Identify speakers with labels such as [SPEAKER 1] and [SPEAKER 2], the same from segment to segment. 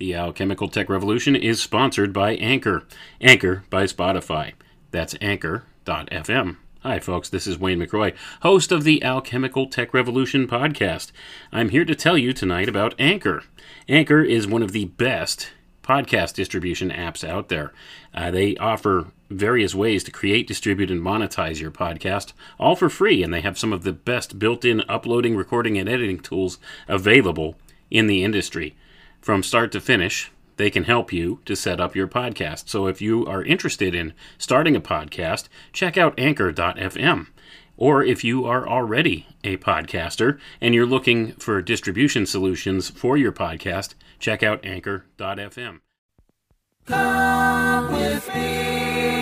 [SPEAKER 1] The Alchemical Tech Revolution is sponsored by Anchor. Anchor by Spotify. That's anchor.fm. Hi, folks. This is Wayne McRoy, host of the Alchemical Tech Revolution podcast. I'm here to tell you tonight about Anchor. Anchor is one of the best podcast distribution apps out there. Uh, they offer various ways to create, distribute, and monetize your podcast, all for free, and they have some of the best built in uploading, recording, and editing tools available in the industry. From start to finish, they can help you to set up your podcast. So if you are interested in starting a podcast, check out anchor.fm. Or if you are already a podcaster and you're looking for distribution solutions for your podcast, check out anchor.fm.
[SPEAKER 2] Come with me.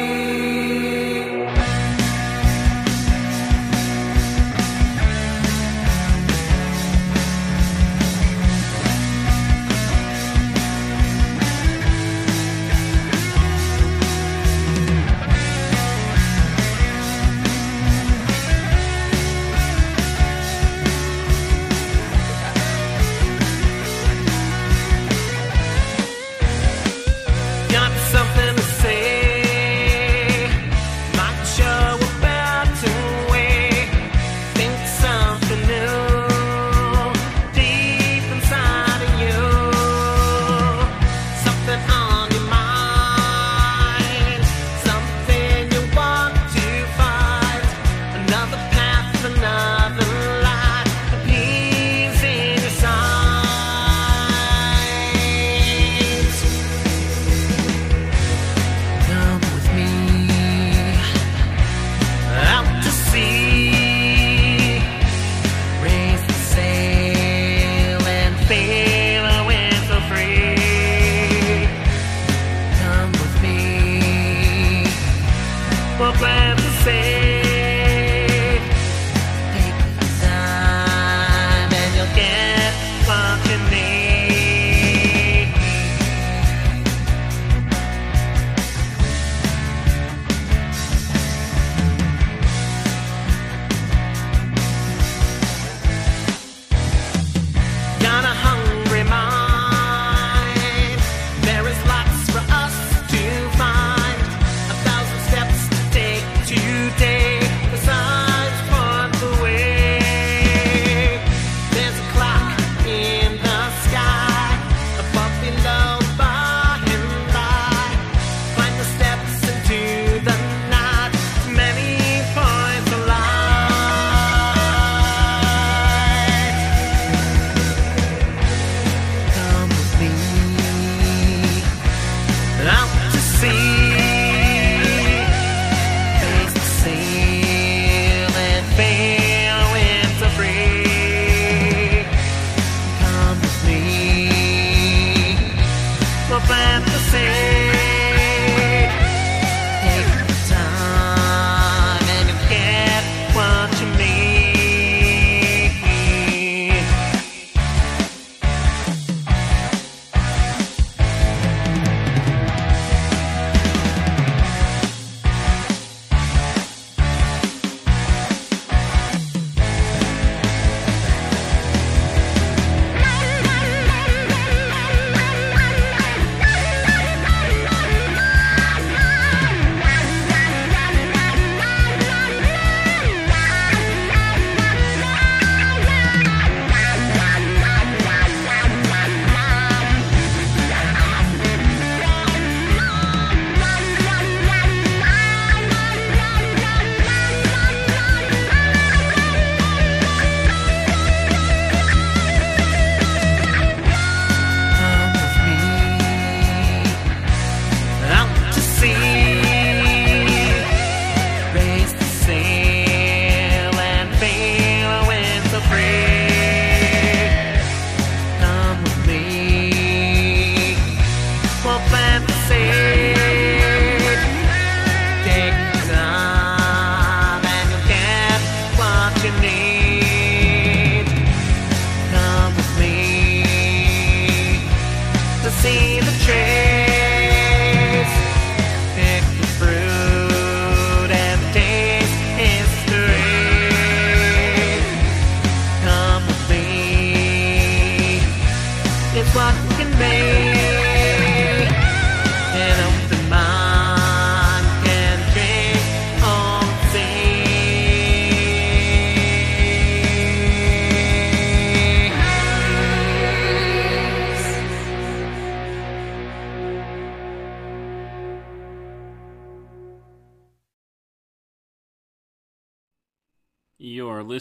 [SPEAKER 2] Out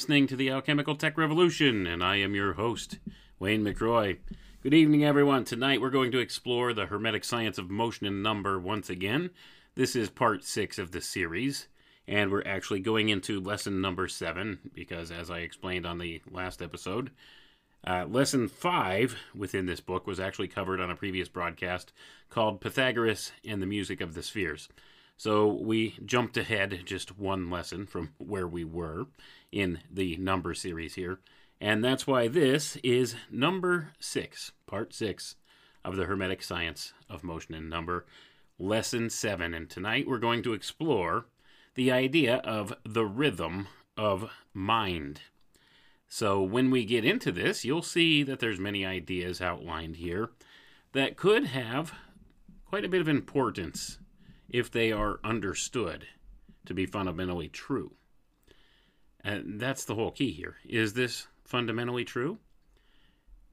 [SPEAKER 1] listening to the Alchemical Tech Revolution, and I am your host, Wayne McRoy. Good evening, everyone. Tonight we're going to explore the Hermetic science of motion and number once again. This is part six of the series, and we're actually going into lesson number seven because, as I explained on the last episode, uh, lesson five within this book was actually covered on a previous broadcast called Pythagoras and the Music of the Spheres. So we jumped ahead just one lesson from where we were in the number series here. And that's why this is number six, part six of the Hermetic Science of Motion and Number, lesson seven. And tonight we're going to explore the idea of the rhythm of mind. So when we get into this, you'll see that there's many ideas outlined here that could have quite a bit of importance if they are understood to be fundamentally true. And that's the whole key here. Is this fundamentally true?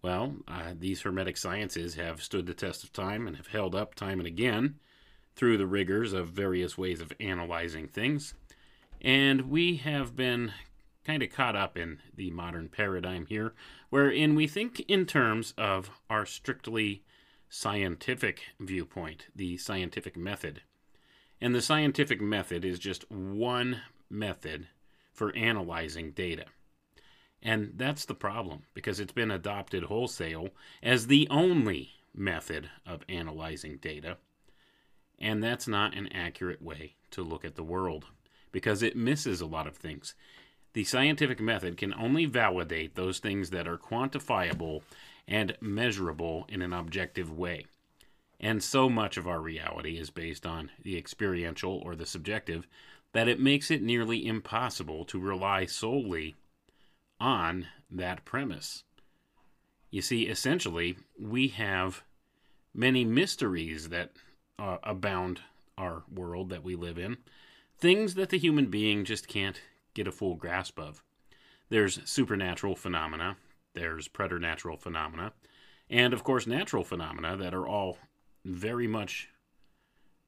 [SPEAKER 1] Well, uh, these Hermetic sciences have stood the test of time and have held up time and again through the rigors of various ways of analyzing things. And we have been kind of caught up in the modern paradigm here, wherein we think in terms of our strictly scientific viewpoint, the scientific method. And the scientific method is just one method for analyzing data. And that's the problem because it's been adopted wholesale as the only method of analyzing data. And that's not an accurate way to look at the world because it misses a lot of things. The scientific method can only validate those things that are quantifiable and measurable in an objective way. And so much of our reality is based on the experiential or the subjective that it makes it nearly impossible to rely solely on that premise. You see, essentially, we have many mysteries that uh, abound our world that we live in, things that the human being just can't get a full grasp of. There's supernatural phenomena, there's preternatural phenomena, and of course, natural phenomena that are all very much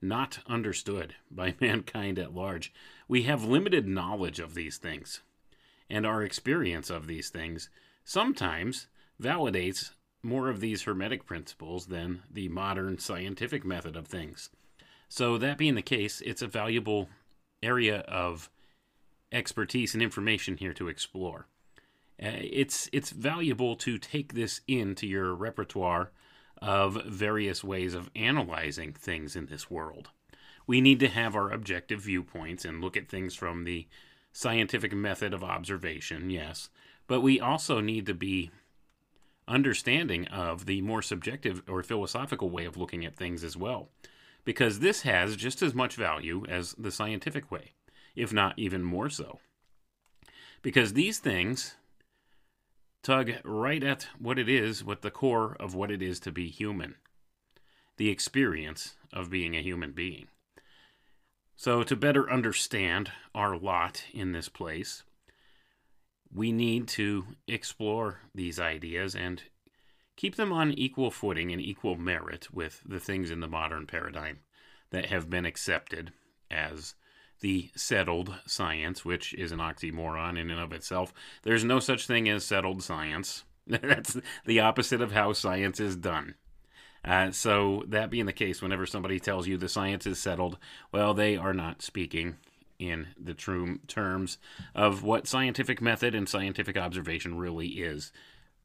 [SPEAKER 1] not understood by mankind at large. We have limited knowledge of these things, and our experience of these things sometimes validates more of these hermetic principles than the modern scientific method of things. So, that being the case, it's a valuable area of expertise and information here to explore. Uh, it's it's valuable to take this into your repertoire of various ways of analyzing things in this world. We need to have our objective viewpoints and look at things from the scientific method of observation, yes, but we also need to be understanding of the more subjective or philosophical way of looking at things as well, because this has just as much value as the scientific way, if not even more so. Because these things tug right at what it is, what the core of what it is to be human the experience of being a human being. So, to better understand our lot in this place, we need to explore these ideas and keep them on equal footing and equal merit with the things in the modern paradigm that have been accepted as the settled science, which is an oxymoron in and of itself. There's no such thing as settled science. That's the opposite of how science is done. Uh, so, that being the case, whenever somebody tells you the science is settled, well, they are not speaking in the true terms of what scientific method and scientific observation really is.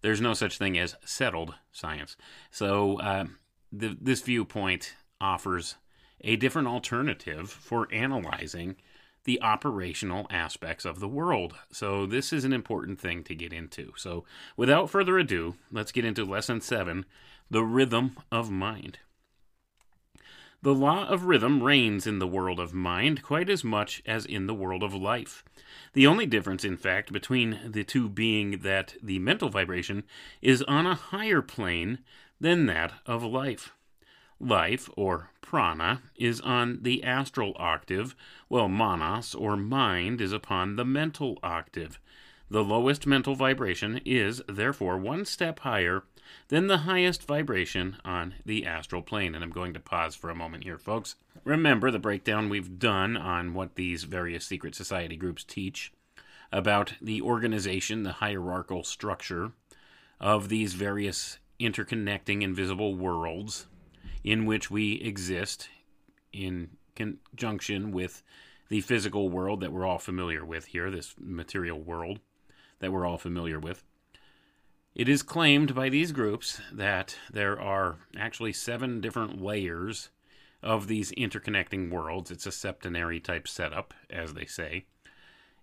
[SPEAKER 1] There's no such thing as settled science. So, uh, the, this viewpoint offers a different alternative for analyzing the operational aspects of the world. So, this is an important thing to get into. So, without further ado, let's get into lesson seven the rhythm of mind. The law of rhythm reigns in the world of mind quite as much as in the world of life. The only difference, in fact, between the two being that the mental vibration is on a higher plane than that of life. Life, or prana, is on the astral octave, while manas, or mind, is upon the mental octave. The lowest mental vibration is, therefore, one step higher than the highest vibration on the astral plane. And I'm going to pause for a moment here, folks. Remember the breakdown we've done on what these various secret society groups teach about the organization, the hierarchical structure of these various interconnecting invisible worlds in which we exist in conjunction with the physical world that we're all familiar with here, this material world that we're all familiar with. It is claimed by these groups that there are actually seven different layers of these interconnecting worlds. It's a septenary type setup, as they say,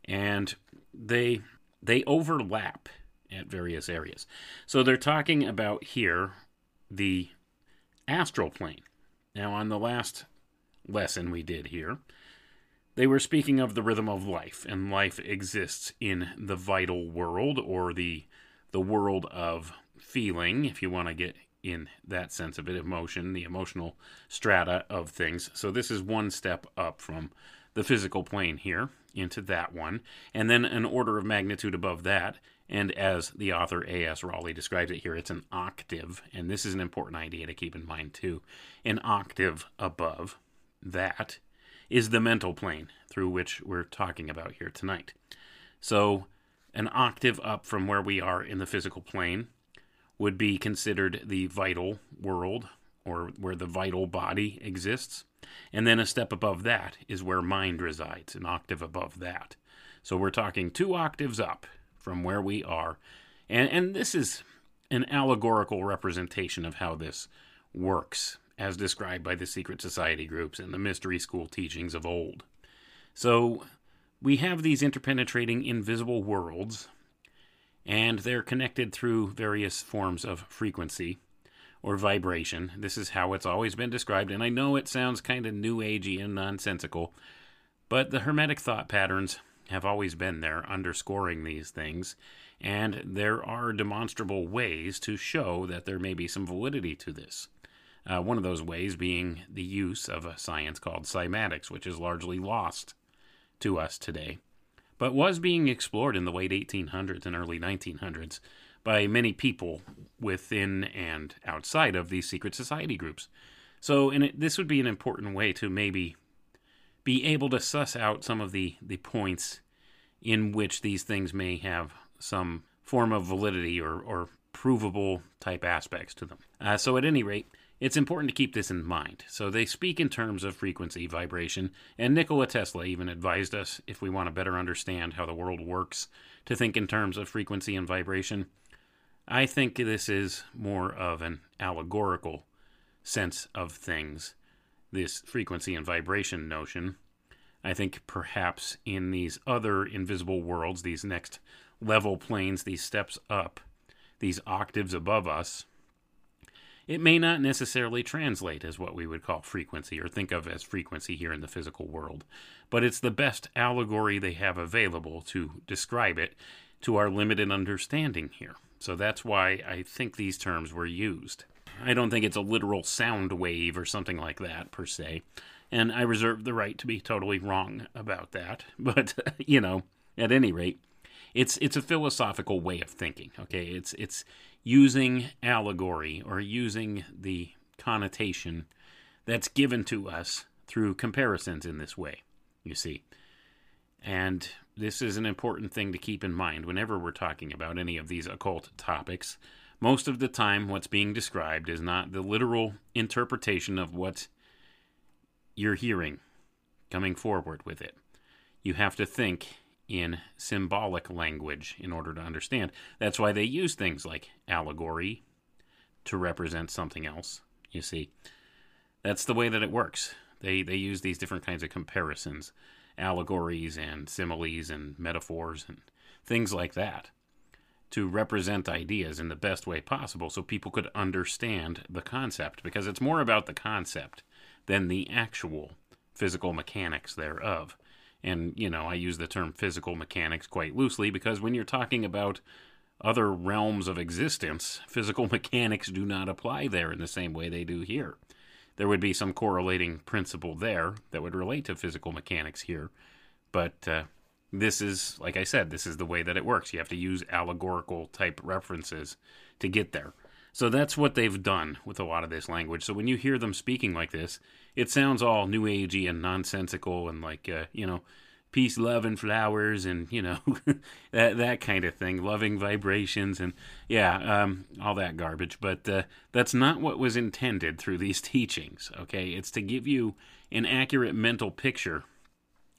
[SPEAKER 1] and they they overlap at various areas. So they're talking about here the astral plane. Now, on the last lesson we did here, they were speaking of the rhythm of life, and life exists in the vital world or the the world of feeling, if you want to get in that sense of it, emotion, the emotional strata of things. So this is one step up from the physical plane here into that one, and then an order of magnitude above that. And as the author A.S. Raleigh describes it here, it's an octave, and this is an important idea to keep in mind too. An octave above that is the mental plane through which we're talking about here tonight. So an octave up from where we are in the physical plane would be considered the vital world or where the vital body exists. And then a step above that is where mind resides, an octave above that. So we're talking two octaves up from where we are. And, and this is an allegorical representation of how this works, as described by the secret society groups and the mystery school teachings of old. So we have these interpenetrating invisible worlds, and they're connected through various forms of frequency or vibration. This is how it's always been described, and I know it sounds kind of new agey and nonsensical, but the Hermetic thought patterns have always been there, underscoring these things, and there are demonstrable ways to show that there may be some validity to this. Uh, one of those ways being the use of a science called cymatics, which is largely lost to us today, but was being explored in the late 1800s and early 1900s by many people within and outside of these secret society groups. So, and it, this would be an important way to maybe be able to suss out some of the, the points in which these things may have some form of validity or, or provable type aspects to them. Uh, so, at any rate, it's important to keep this in mind. So they speak in terms of frequency, vibration, and Nikola Tesla even advised us, if we want to better understand how the world works, to think in terms of frequency and vibration. I think this is more of an allegorical sense of things, this frequency and vibration notion. I think perhaps in these other invisible worlds, these next level planes, these steps up, these octaves above us, it may not necessarily translate as what we would call frequency or think of as frequency here in the physical world, but it's the best allegory they have available to describe it to our limited understanding here. So that's why I think these terms were used. I don't think it's a literal sound wave or something like that per se, and I reserve the right to be totally wrong about that. But, you know, at any rate, it's it's a philosophical way of thinking. Okay, it's it's using allegory or using the connotation that's given to us through comparisons in this way. You see, and this is an important thing to keep in mind whenever we're talking about any of these occult topics. Most of the time, what's being described is not the literal interpretation of what you're hearing coming forward with it. You have to think in symbolic language in order to understand. That's why they use things like allegory to represent something else. You see, that's the way that it works. They they use these different kinds of comparisons, allegories and similes and metaphors and things like that to represent ideas in the best way possible so people could understand the concept because it's more about the concept than the actual physical mechanics thereof. And, you know, I use the term physical mechanics quite loosely because when you're talking about other realms of existence, physical mechanics do not apply there in the same way they do here. There would be some correlating principle there that would relate to physical mechanics here. But uh, this is, like I said, this is the way that it works. You have to use allegorical type references to get there. So that's what they've done with a lot of this language. So when you hear them speaking like this, it sounds all new agey and nonsensical and like uh, you know peace, love, and flowers, and you know that that kind of thing, loving vibrations, and yeah, um, all that garbage. But uh, that's not what was intended through these teachings. Okay, it's to give you an accurate mental picture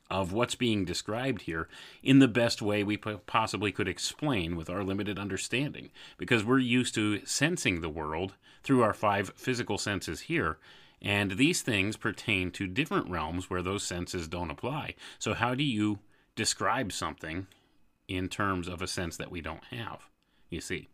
[SPEAKER 1] of what's being described here in the best way we possibly could explain with our limited understanding because we're used to sensing the world through our five physical senses here and these things pertain to different realms where those senses don't apply. So, how do you describe something in terms of a sense that we don't have? You see.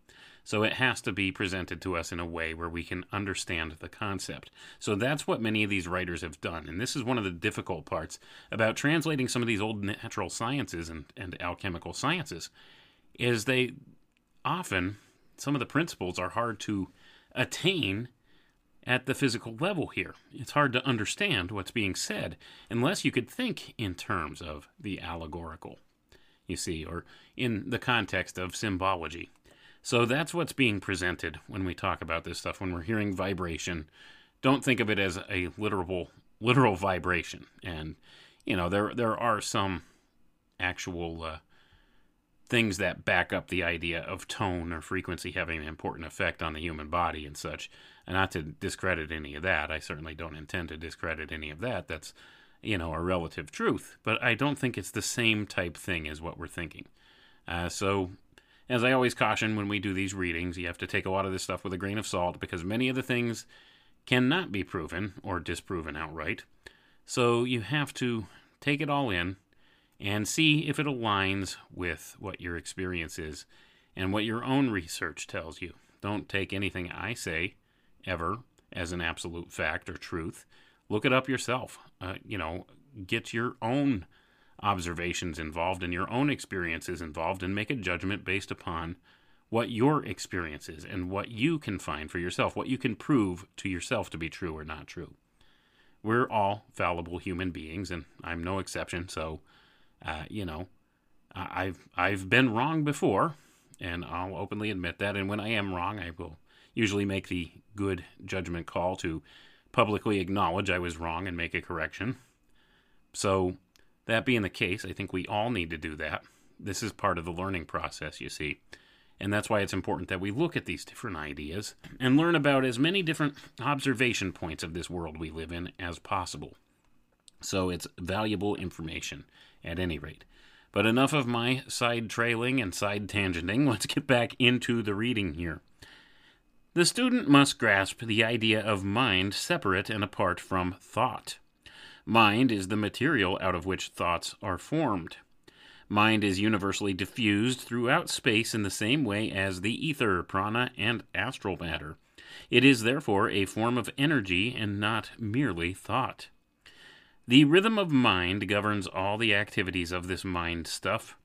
[SPEAKER 1] So, it has to be presented to us in a way where we can understand the concept. So, that's what many of these writers have done. And this is one of the difficult parts about translating some of these old natural sciences and, and alchemical sciences, is they often, some of the principles are hard to attain at the physical level here. It's hard to understand what's being said unless you could think in terms of the allegorical, you see, or in the context of symbology. So that's what's being presented when we talk about this stuff. When we're hearing vibration, don't think of it as a literal literal vibration. And you know there there are some actual uh, things that back up the idea of tone or frequency having an important effect on the human body and such. And not to discredit any of that, I certainly don't intend to discredit any of that. That's, you know, a relative truth. But I don't think it's the same type thing as what we're thinking. Uh, so, as I always caution when we do these readings, you have to take a lot of this stuff with a grain of salt because many of the things cannot be proven or disproven outright. So, you have to take it all in and see if it aligns with what your experience is and what your own research tells you. Don't take anything I say ever as an absolute fact or truth. Look it up yourself. Uh, you know, get your own observations involved and your own experiences involved and make a judgment based upon what your experience is and what you can find for yourself, what you can prove to yourself to be true or not true. We're all fallible human beings, and I'm no exception, so uh, you know, I've I've been wrong before, and I'll openly admit that. And when I am wrong, I will usually make the good judgment call to publicly acknowledge I was wrong and make a correction. So, that being the case, I think we all need to do that. This is part of the learning process, you see. And that's why it's important that we look at these different ideas and learn about as many different observation points of this world we live in as possible. So it's valuable information at any rate. But enough of my side trailing and side tangenting. Let's get back into the reading here. The student must grasp the idea of mind separate and apart from thought. Mind is the material out of which thoughts are formed. Mind is universally diffused throughout space in the same way as the ether, prana, and astral matter. It is therefore a form of energy and not merely thought. The rhythm of mind governs all the activities of this mind stuff.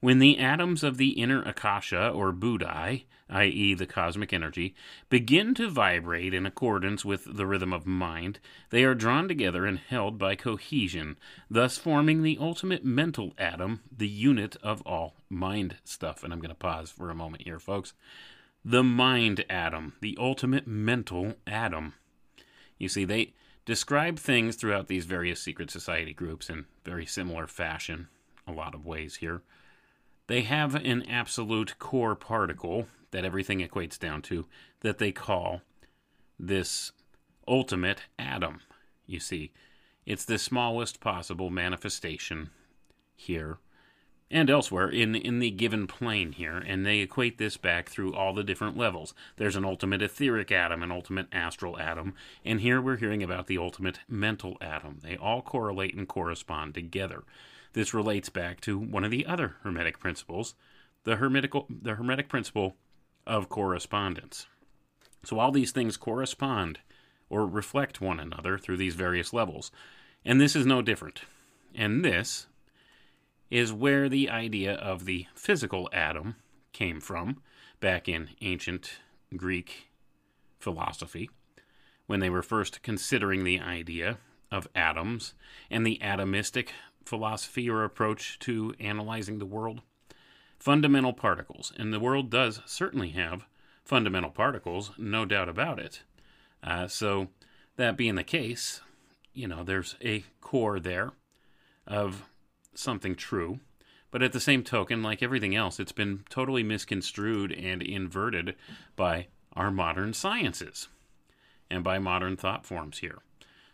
[SPEAKER 1] When the atoms of the inner akasha or Buddhi, i.e., the cosmic energy, begin to vibrate in accordance with the rhythm of mind, they are drawn together and held by cohesion, thus forming the ultimate mental atom, the unit of all mind stuff. And I'm going to pause for a moment here, folks. The mind atom, the ultimate mental atom. You see, they describe things throughout these various secret society groups in very similar fashion, a lot of ways here. They have an absolute core particle that everything equates down to that they call this ultimate atom. You see, it's the smallest possible manifestation here and elsewhere in, in the given plane here, and they equate this back through all the different levels. There's an ultimate etheric atom, an ultimate astral atom, and here we're hearing about the ultimate mental atom. They all correlate and correspond together. This relates back to one of the other Hermetic principles, the Hermetical, the Hermetic principle of correspondence. So all these things correspond or reflect one another through these various levels, and this is no different. And this, is where the idea of the physical atom came from back in ancient Greek philosophy, when they were first considering the idea of atoms and the atomistic philosophy or approach to analyzing the world. Fundamental particles, and the world does certainly have fundamental particles, no doubt about it. Uh, so, that being the case, you know, there's a core there of something true, but at the same token, like everything else, it's been totally misconstrued and inverted by our modern sciences and by modern thought forms here.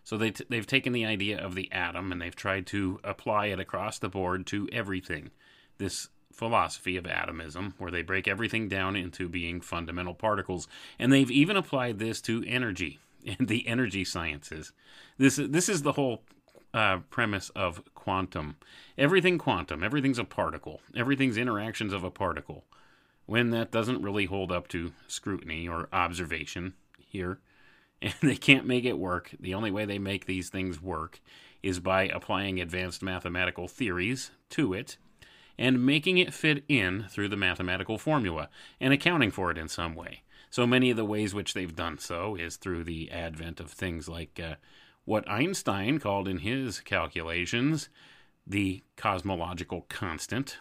[SPEAKER 1] So they t- they've taken the idea of the atom and they've tried to apply it across the board to everything. This philosophy of atomism, where they break everything down into being fundamental particles, and they've even applied this to energy and the energy sciences. This this is the whole uh, premise of quantum. Everything quantum, everything's a particle. Everything's interactions of a particle. When that doesn't really hold up to scrutiny or observation here, and they can't make it work. The only way they make these things work is by applying advanced mathematical theories to it and making it fit in through the mathematical formula and accounting for it in some way. So many of the ways which they've done so is through the advent of things like uh, what Einstein called in his calculations the cosmological constant,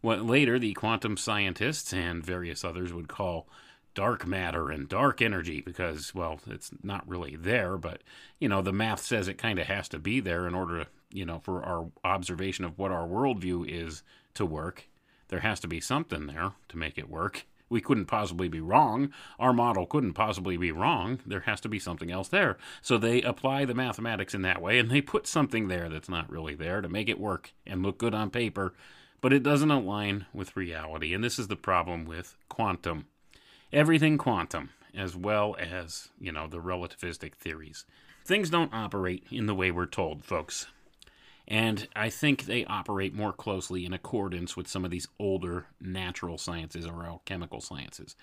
[SPEAKER 1] what later the quantum scientists and various others would call dark matter and dark energy because, well, it's not really there, but, you know, the math says it kind of has to be there in order to, you know, for our observation of what our worldview is to work. There has to be something there to make it work. We couldn't possibly be wrong. Our model couldn't possibly be wrong. There has to be something else there. So they apply the mathematics in that way and they put something there that's not really there to make it work and look good on paper, but it doesn't align with reality. And this is the problem with quantum everything quantum, as well as, you know, the relativistic theories. Things don't operate in the way we're told, folks. And I think they operate more closely in accordance with some of these older natural sciences or alchemical sciences.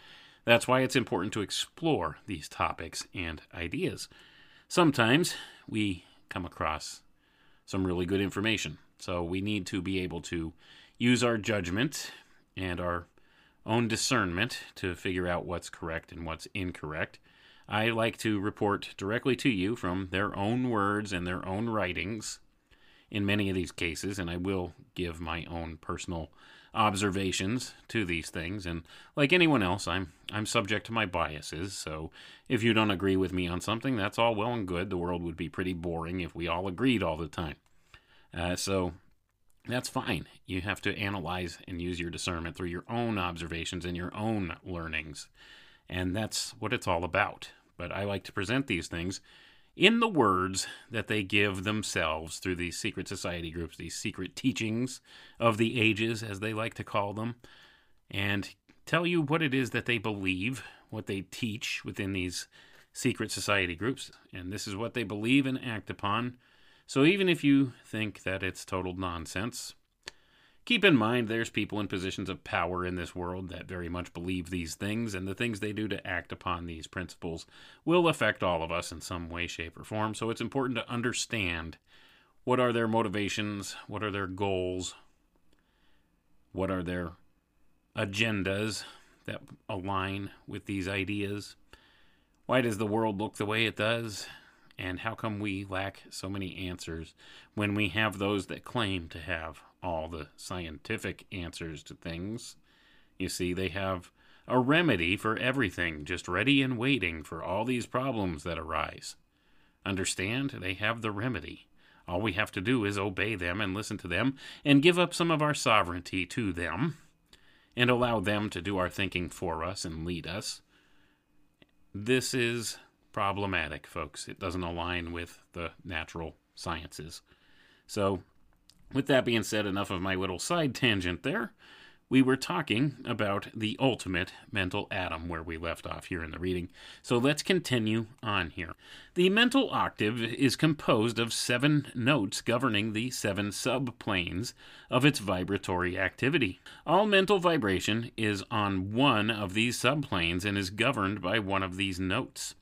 [SPEAKER 1] That's why it's important to explore these topics and ideas. Sometimes we come across some really good information, so we need to be able to use our judgment and our own discernment to figure out what's correct and what's incorrect. I like to report directly to you from their own words and their own writings in many of these cases, and I will give my own personal observations to these things. And like anyone else, I'm I'm subject to my biases. So if you don't agree with me on something, that's all well and good. The world would be pretty boring if we all agreed all the time. Uh, so that's fine. You have to analyze and use your discernment through your own observations and your own learnings. And that's what it's all about. But I like to present these things in the words that they give themselves through these secret society groups, these secret teachings of the ages, as they like to call them, and tell you what it is that they believe, what they teach within these secret society groups. And this is what they believe and act upon so even if you think that it's total nonsense, keep in mind there's people in positions of power in this world that very much believe these things, and the things they do to act upon these principles will affect all of us in some way, shape, or form. So it's important to understand what are their motivations, what are their goals, what are their agendas that align with these ideas. Why does the world look the way it does? And how come we lack so many answers when we have those that claim to have all the scientific answers to things? You see, they have a remedy for everything, just ready and waiting for all these problems that arise. Understand? They have the remedy. All we have to do is obey them and listen to them and give up some of our sovereignty to them and allow them to do our thinking for us and lead us. This is problematic, folks. It doesn't align with the natural sciences. So, with that being said, enough of my little side tangent there. We were talking about the ultimate mental atom where we left off here in the reading. So let's continue on here. The mental octave is composed of seven notes governing the seven subplanes of its vibratory activity. All mental vibration is on one of these subplanes and is governed by one of these notes.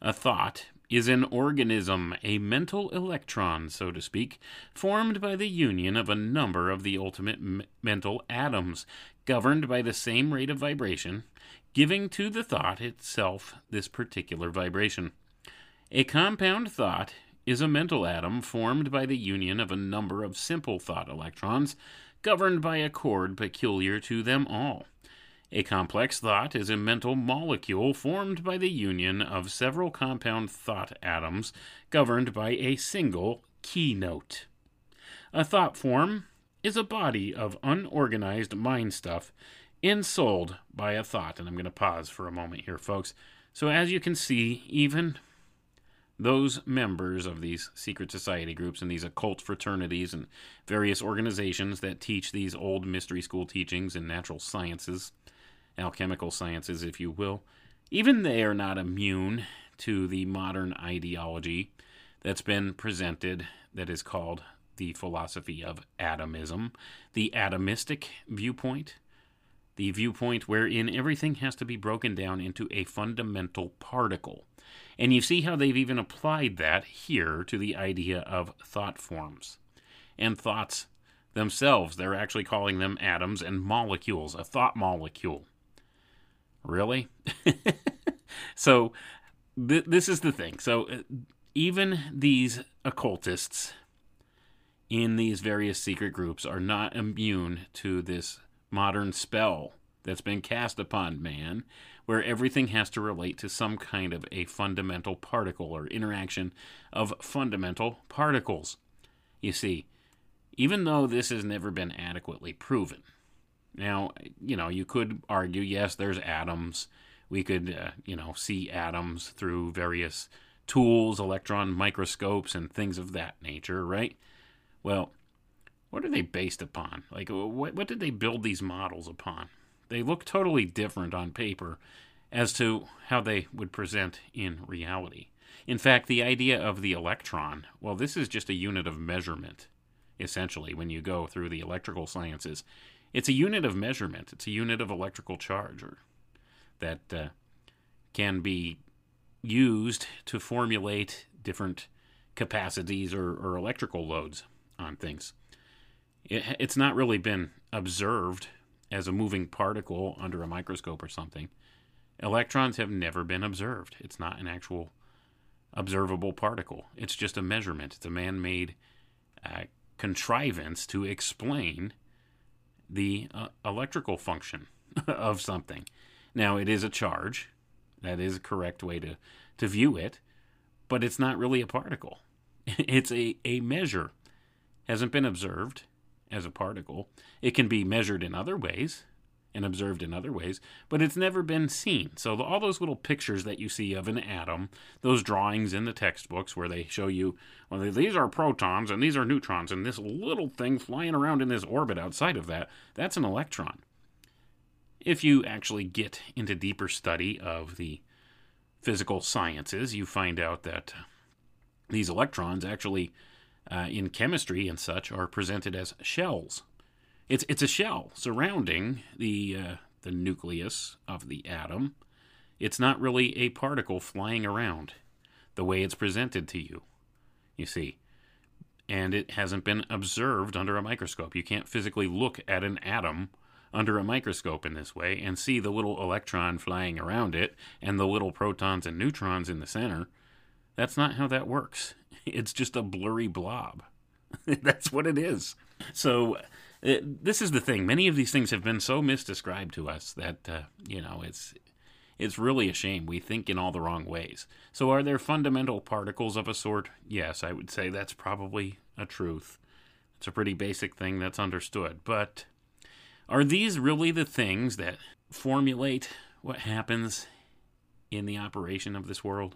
[SPEAKER 1] A thought is an organism, a mental electron, so to speak, formed by the union of a number of the ultimate m- mental atoms, governed by the same rate of vibration, giving to the thought itself this particular vibration. A compound thought is a mental atom formed by the union of a number of simple thought electrons, governed by a chord peculiar to them all. A complex thought is a mental molecule formed by the union of several compound thought atoms governed by a single keynote. A thought form is a body of unorganized mind stuff ensouled by a thought. And I'm going to pause for a moment here, folks. So, as you can see, even those members of these secret society groups and these occult fraternities and various organizations that teach these old mystery school teachings in natural sciences, alchemical sciences, if you will, even they are not immune to the modern ideology that's been presented that is called the philosophy of atomism, the atomistic viewpoint, the viewpoint wherein everything has to be broken down into a fundamental particle. And you see how they've even applied that here to the idea of thought forms. And thoughts themselves, they're actually calling them atoms and molecules, a thought molecule. Really? so, th- this is the thing. So, uh, even these occultists in these various secret groups are not immune to this modern spell that's been cast upon man, where everything has to relate to some kind of a fundamental particle or interaction of fundamental particles. You see, even though this has never been adequately proven, now, you know, you could argue, yes, there's atoms. We could, uh, you know, see atoms through various tools, electron microscopes, and things of that nature, right? Well, what are they based upon? Like, what, what did they build these models upon? They look totally different on paper as to how they would present in reality. In fact, the idea of the electron, well, this is just a unit of measurement, essentially, when you go through the electrical sciences. It's a unit of measurement, it's a unit of electrical charge or, that uh, can be used to formulate different capacities or, or electrical loads on things. It, it's not really been observed as a moving particle under a microscope or something. Electrons have never been observed. It's not an actual observable particle. It's just a measurement. It's a man made uh, contrivance to explain the uh, electrical function of something. Now, it is a charge. That is a correct way to, to view it, but it's not really a particle. It's a, a measure. Hasn't been observed as a particle. It can be measured in other ways and observed in other ways, but it's never been seen. So, the, all those little pictures that you see of an atom, those drawings in the textbooks where they show you, well, these are protons and these are neutrons, and this little thing flying around in this orbit outside of that, that's an electron. If you actually get into deeper study of the physical sciences, you find out that these electrons actually, uh, in chemistry and such, are presented as shells. It's it's a shell surrounding the uh, the nucleus of the atom. It's not really a particle flying around the way it's presented to you. You see, and it hasn't been observed under a microscope. You can't physically look at an atom under a microscope in this way and see the little electron flying around it and the little protons and neutrons in the center. That's not how that works. It's just a blurry blob. That's what it is. So, uh, this is the thing. Many of these things have been so misdescribed to us that uh, you know it's it's really a shame. We think in all the wrong ways. So, are there fundamental particles of a sort? Yes, I would say that's probably a truth. It's a pretty basic thing that's understood. But are these really the things that formulate what happens in the operation of this world?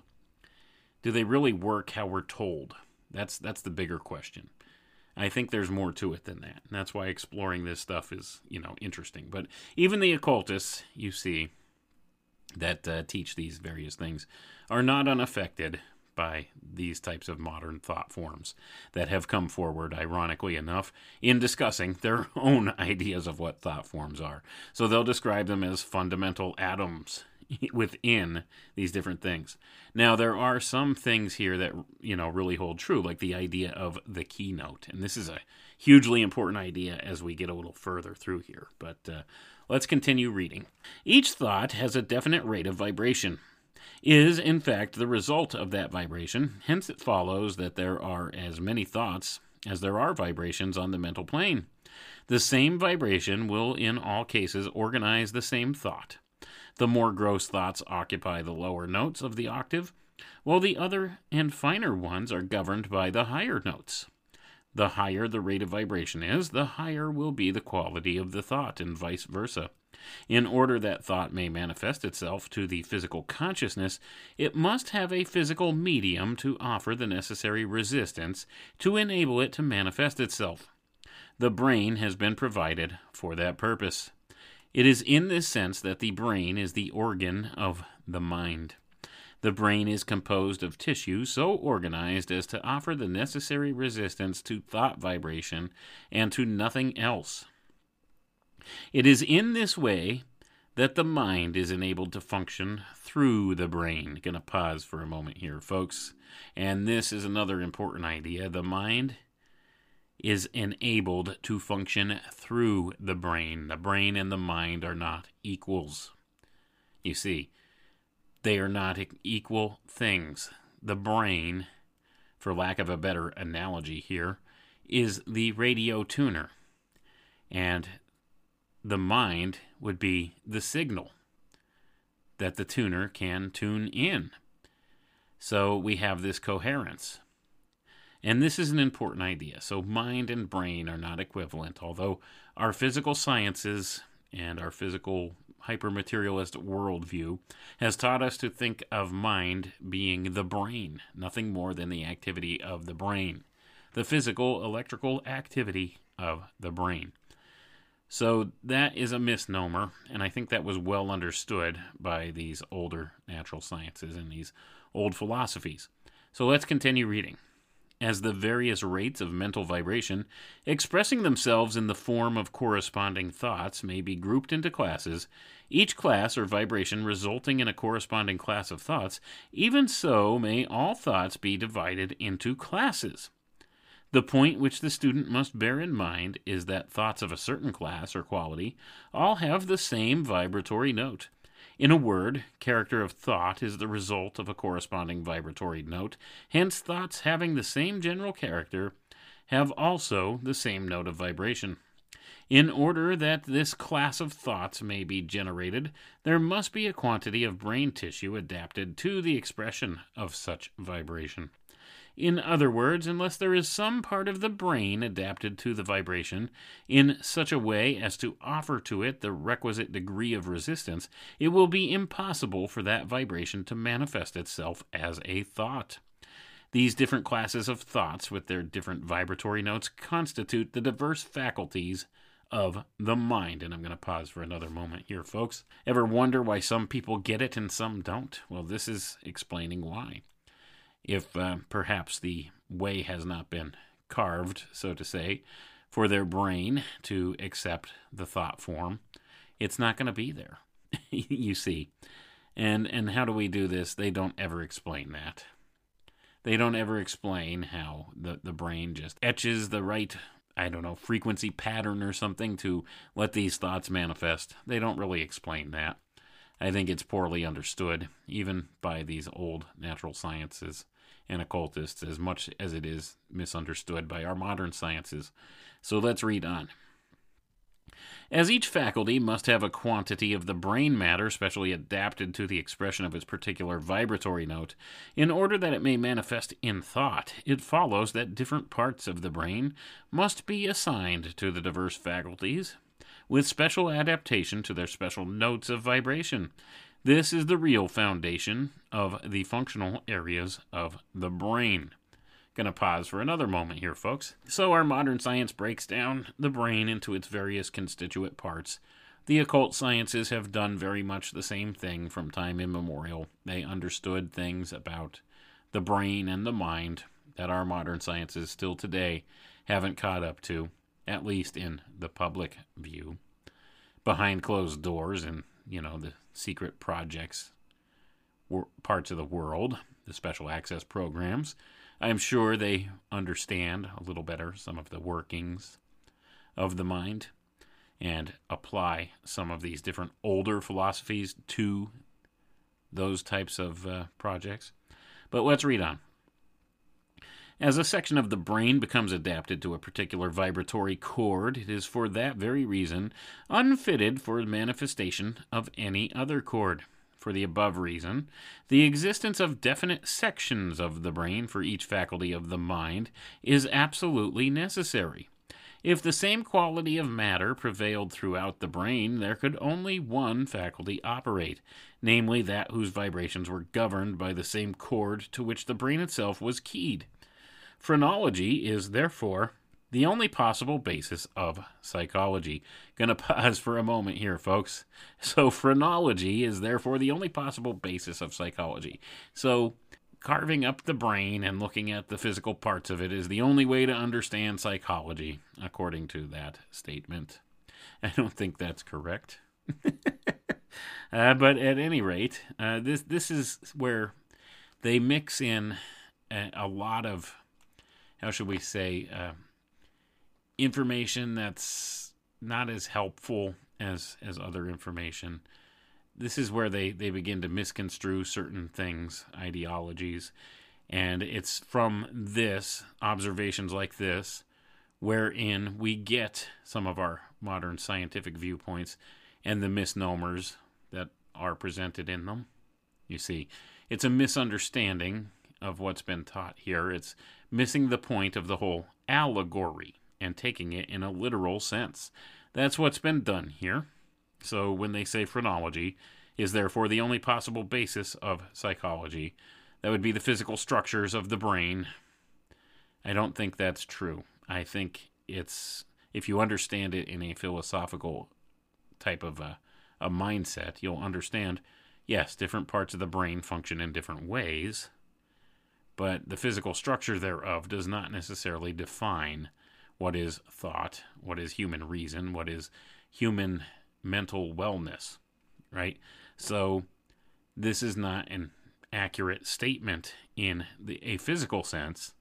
[SPEAKER 1] Do they really work how we're told? That's that's the bigger question. I think there's more to it than that. And that's why exploring this stuff is, you know, interesting. But even the occultists, you see, that uh, teach these various things are not unaffected by these types of modern thought forms that have come forward, ironically enough, in discussing their own ideas of what thought forms are. So they'll describe them as fundamental atoms within these different things. Now there are some things here that you know really hold true like the idea of the keynote. And this is a hugely important idea as we get a little further through here. But uh, let's continue reading. Each thought has a definite rate of vibration is in fact the result of that vibration. Hence it follows that there are as many thoughts as there are vibrations on the mental plane. The same vibration will in all cases organize the same thought. The more gross thoughts occupy the lower notes of the octave, while the other and finer ones are governed by the higher notes. The higher the rate of vibration is, the higher will be the quality of the thought, and vice versa. In order that thought may manifest itself to the physical consciousness, it must have a physical medium to offer the necessary resistance to enable it to manifest itself. The brain has been provided for that purpose. It is in this sense that the brain is the organ of the mind. The brain is composed of tissue so organized as to offer the necessary resistance to thought vibration and to nothing else. It is in this way that the mind is enabled to function through the brain. Going to pause for a moment here, folks. And this is another important idea. The mind is enabled to function through the brain. The brain and the mind are not equals. You see, they are not equal things. The brain, for lack of a better analogy here, is the radio tuner. And the mind would be the signal that the tuner can tune in. So we have this coherence. And this is an important idea. So, mind and brain are not equivalent, although our physical sciences and our physical hypermaterialist worldview has taught us to think of mind being the brain, nothing more than the activity of the brain, the physical electrical activity of the brain. So that is a misnomer, and I think that was well understood by these older natural sciences and these old philosophies. So let's continue reading. As the various rates of mental vibration expressing themselves in the form of corresponding thoughts may be grouped into classes, each class or vibration resulting in a corresponding class of thoughts, even so may all thoughts be divided into classes. The point which the student must bear in mind is that thoughts of a certain class or quality all have the same vibratory note. In a word, character of thought is the result of a corresponding vibratory note, hence, thoughts having the same general character have also the same note of vibration. In order that this class of thoughts may be generated, there must be a quantity of brain tissue adapted to the expression of such vibration. In other words, unless there is some part of the brain adapted to the vibration in such a way as to offer to it the requisite degree of resistance, it will be impossible for that vibration to manifest itself as a thought. These different classes of thoughts, with their different vibratory notes, constitute the diverse faculties of the mind. And I'm going to pause for another moment here, folks. Ever wonder why some people get it and some don't? Well, this is explaining why if uh, perhaps the way has not been carved, so to say, for their brain to accept the thought form, it's not going to be there. you see. And and how do we do this? They don't ever explain that. They don't ever explain how the, the brain just etches the right, I don't know, frequency pattern or something to let these thoughts manifest. They don't really explain that. I think it's poorly understood, even by these old natural sciences and occultists, as much as it is misunderstood by our modern sciences. So let's read on. As each faculty must have a quantity of the brain matter specially adapted to the expression of its particular vibratory note, in order that it may manifest in thought, it follows that different parts of the brain must be assigned to the diverse faculties with special adaptation to their special notes of vibration. This is the real foundation of the functional areas of the brain. Going to pause for another moment here, folks. So, our modern science breaks down the brain into its various constituent parts. The occult sciences have done very much the same thing from time immemorial. They understood things about the brain and the mind that our modern sciences still today haven't caught up to at least in the public view, behind closed doors and, you know, the secret projects parts of the world, the special access programs. I'm sure they understand a little better some of the workings of the mind and apply some of these different older philosophies to those types of uh, projects. But let's read on. As a section of the brain becomes adapted to a particular vibratory chord, it is for that very reason unfitted for the manifestation of any other chord. for the above reason, the existence of definite sections of the brain for each faculty of the mind is absolutely necessary. If the same quality of matter prevailed throughout the brain, there could only one faculty operate, namely that whose vibrations were governed by the same chord to which the brain itself was keyed. Phrenology is, therefore, the only possible basis of psychology. Gonna pause for a moment here, folks. So, phrenology is therefore the only possible basis of psychology. So, carving up the brain and looking at the physical parts of it is the only way to understand psychology, according to that statement. I don't think that's correct. uh, but at any rate, uh, this this is where they mix in a, a lot of how should we say uh, information that's not as helpful as as other information this is where they, they begin to misconstrue certain things, ideologies. And it's from this, observations like this, wherein we get some of our modern scientific viewpoints and the misnomers that are presented in them. You see, it's a misunderstanding of what's been taught here. It's missing the point of the whole allegory and taking it in a literal sense. That's what's been done here. So when they say phrenology is therefore the only possible basis of psychology, that would be the physical structures of the brain. I don't think that's true. I think it's if you understand it in a philosophical type of a, a mindset, you'll understand. Yes, different parts of the brain function in different ways, but the physical structure thereof does not necessarily define what is thought, what is human reason, what is human mental wellness, right? So this is not an accurate statement in the, a physical sense,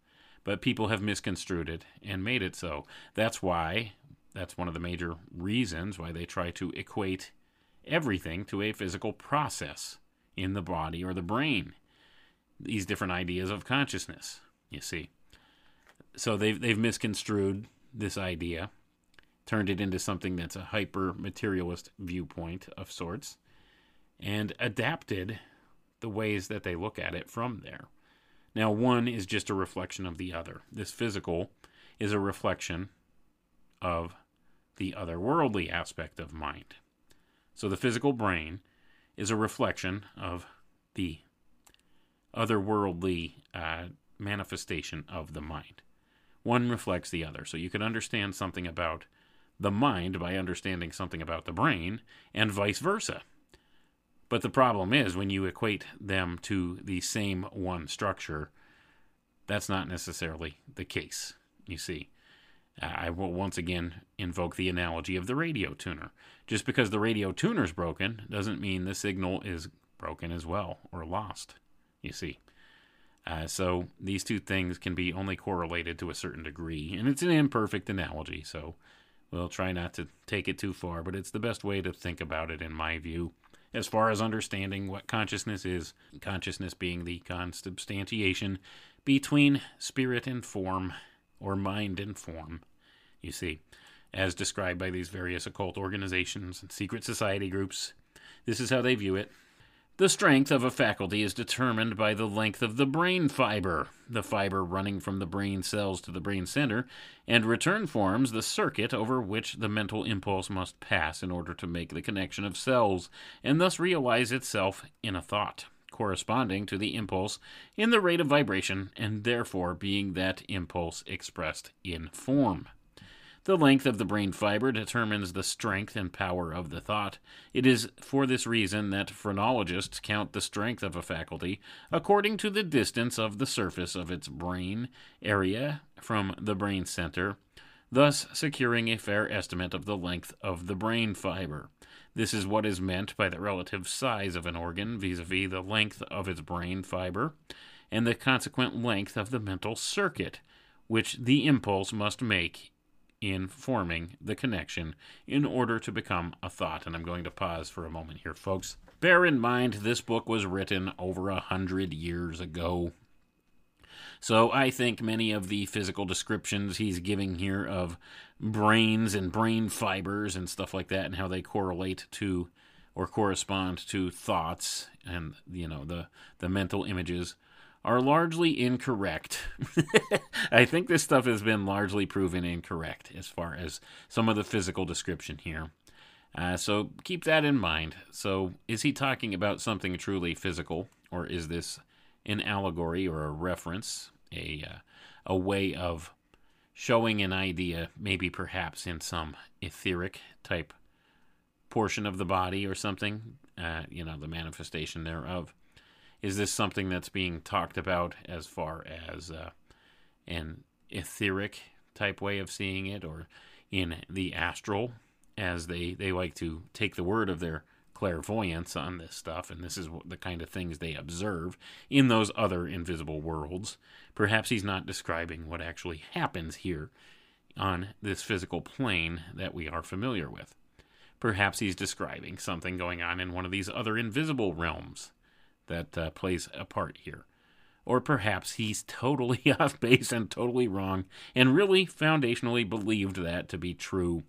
[SPEAKER 1] but people have misconstrued it and made it so. That's why, that's one of the major reasons why they try to equate everything to a physical process in the body or the brain. These different ideas of consciousness, you see. So they've, they've misconstrued this idea turned it into something that's a hyper materialist viewpoint of sorts, and adapted the ways that they look at it from there. Now, one is just a reflection of the other. This physical is a reflection of the otherworldly aspect of mind. So, the physical brain is a reflection of the otherworldly uh, manifestation of the mind. One reflects the other. So, you can understand something about the mind by understanding something about the brain, and vice versa. But the problem is when you equate them to the same one structure, that's not necessarily the case, you see. I will once again invoke the analogy of the radio tuner. Just because the radio tuner is broken doesn't mean the signal is broken as well or lost, you see. Uh, so these two things can be only correlated to a certain degree, and it's an imperfect analogy, so We'll try not to take it too far, but it's the best way to think about it, in my view, as far as understanding what consciousness is. Consciousness being the consubstantiation between spirit and form, or mind and form, you see, as described by these various occult organizations and secret society groups. This is how they view it. The strength of a faculty is determined by the length of the brain fiber. The fiber running from the brain cells to the brain center and return forms the circuit over which the mental impulse must pass in order to make the connection of cells and thus realize itself in a thought, corresponding to the impulse in the rate of vibration and therefore being that impulse expressed in form. The length of the brain fiber determines the strength and power of the thought. It is for this reason that phrenologists count the strength of a faculty according to the distance of the surface of its brain area from the brain center, thus securing a fair estimate of the length of the brain fiber. This is what is meant by the relative size of an organ vis a vis the length of its brain fiber and the consequent length of the mental circuit which the impulse must make in forming the connection in order to become a thought. And I'm going to pause for a moment here, folks. Bear in mind, this book was written over a hundred years ago. So I think many of the physical descriptions he's giving here of brains and brain fibers and stuff like that and how they correlate to or correspond to thoughts and you know the the mental images are largely incorrect. I think this stuff has been largely proven incorrect as far as some of the physical description here. Uh, so keep that in mind. So, is he talking about something truly physical, or is this an allegory or a reference, a uh, a way of showing an idea, maybe perhaps in some etheric type portion of the body or something? Uh, you know, the manifestation thereof. Is this something that's being talked about as far as uh, an etheric type way of seeing it, or in the astral? as they, they like to take the word of their clairvoyance on this stuff, and this is the kind of things they observe in those other invisible worlds. Perhaps he's not describing what actually happens here on this physical plane that we are familiar with. Perhaps he's describing something going on in one of these other invisible realms that uh, plays a part here. Or perhaps he's totally off base and totally wrong and really foundationally believed that to be true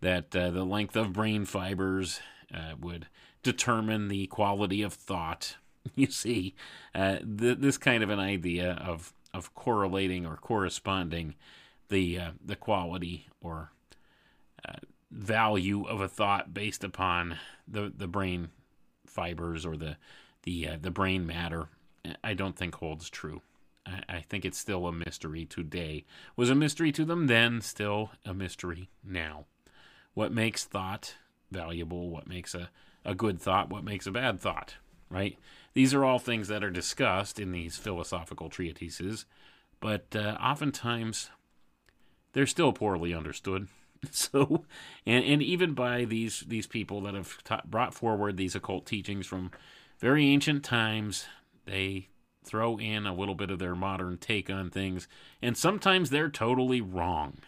[SPEAKER 1] that uh, the length of brain fibers uh, would determine the quality of thought. You see, uh, th- this kind of an idea of of correlating or corresponding the uh, the quality or uh, value of a thought based upon the the brain fibers or the the uh, the brain matter. I don't think holds true. I, I think it's still a mystery today. Was a mystery to them then, still a mystery now what makes thought valuable, what makes a, a good thought, what makes a bad thought, right? These are all things that are discussed in these philosophical treatises, but uh, oftentimes they're still poorly understood. So, and, and even by these these people that have ta- brought forward these occult teachings from very ancient times, they throw in a little bit of their modern take on things, and sometimes they're totally wrong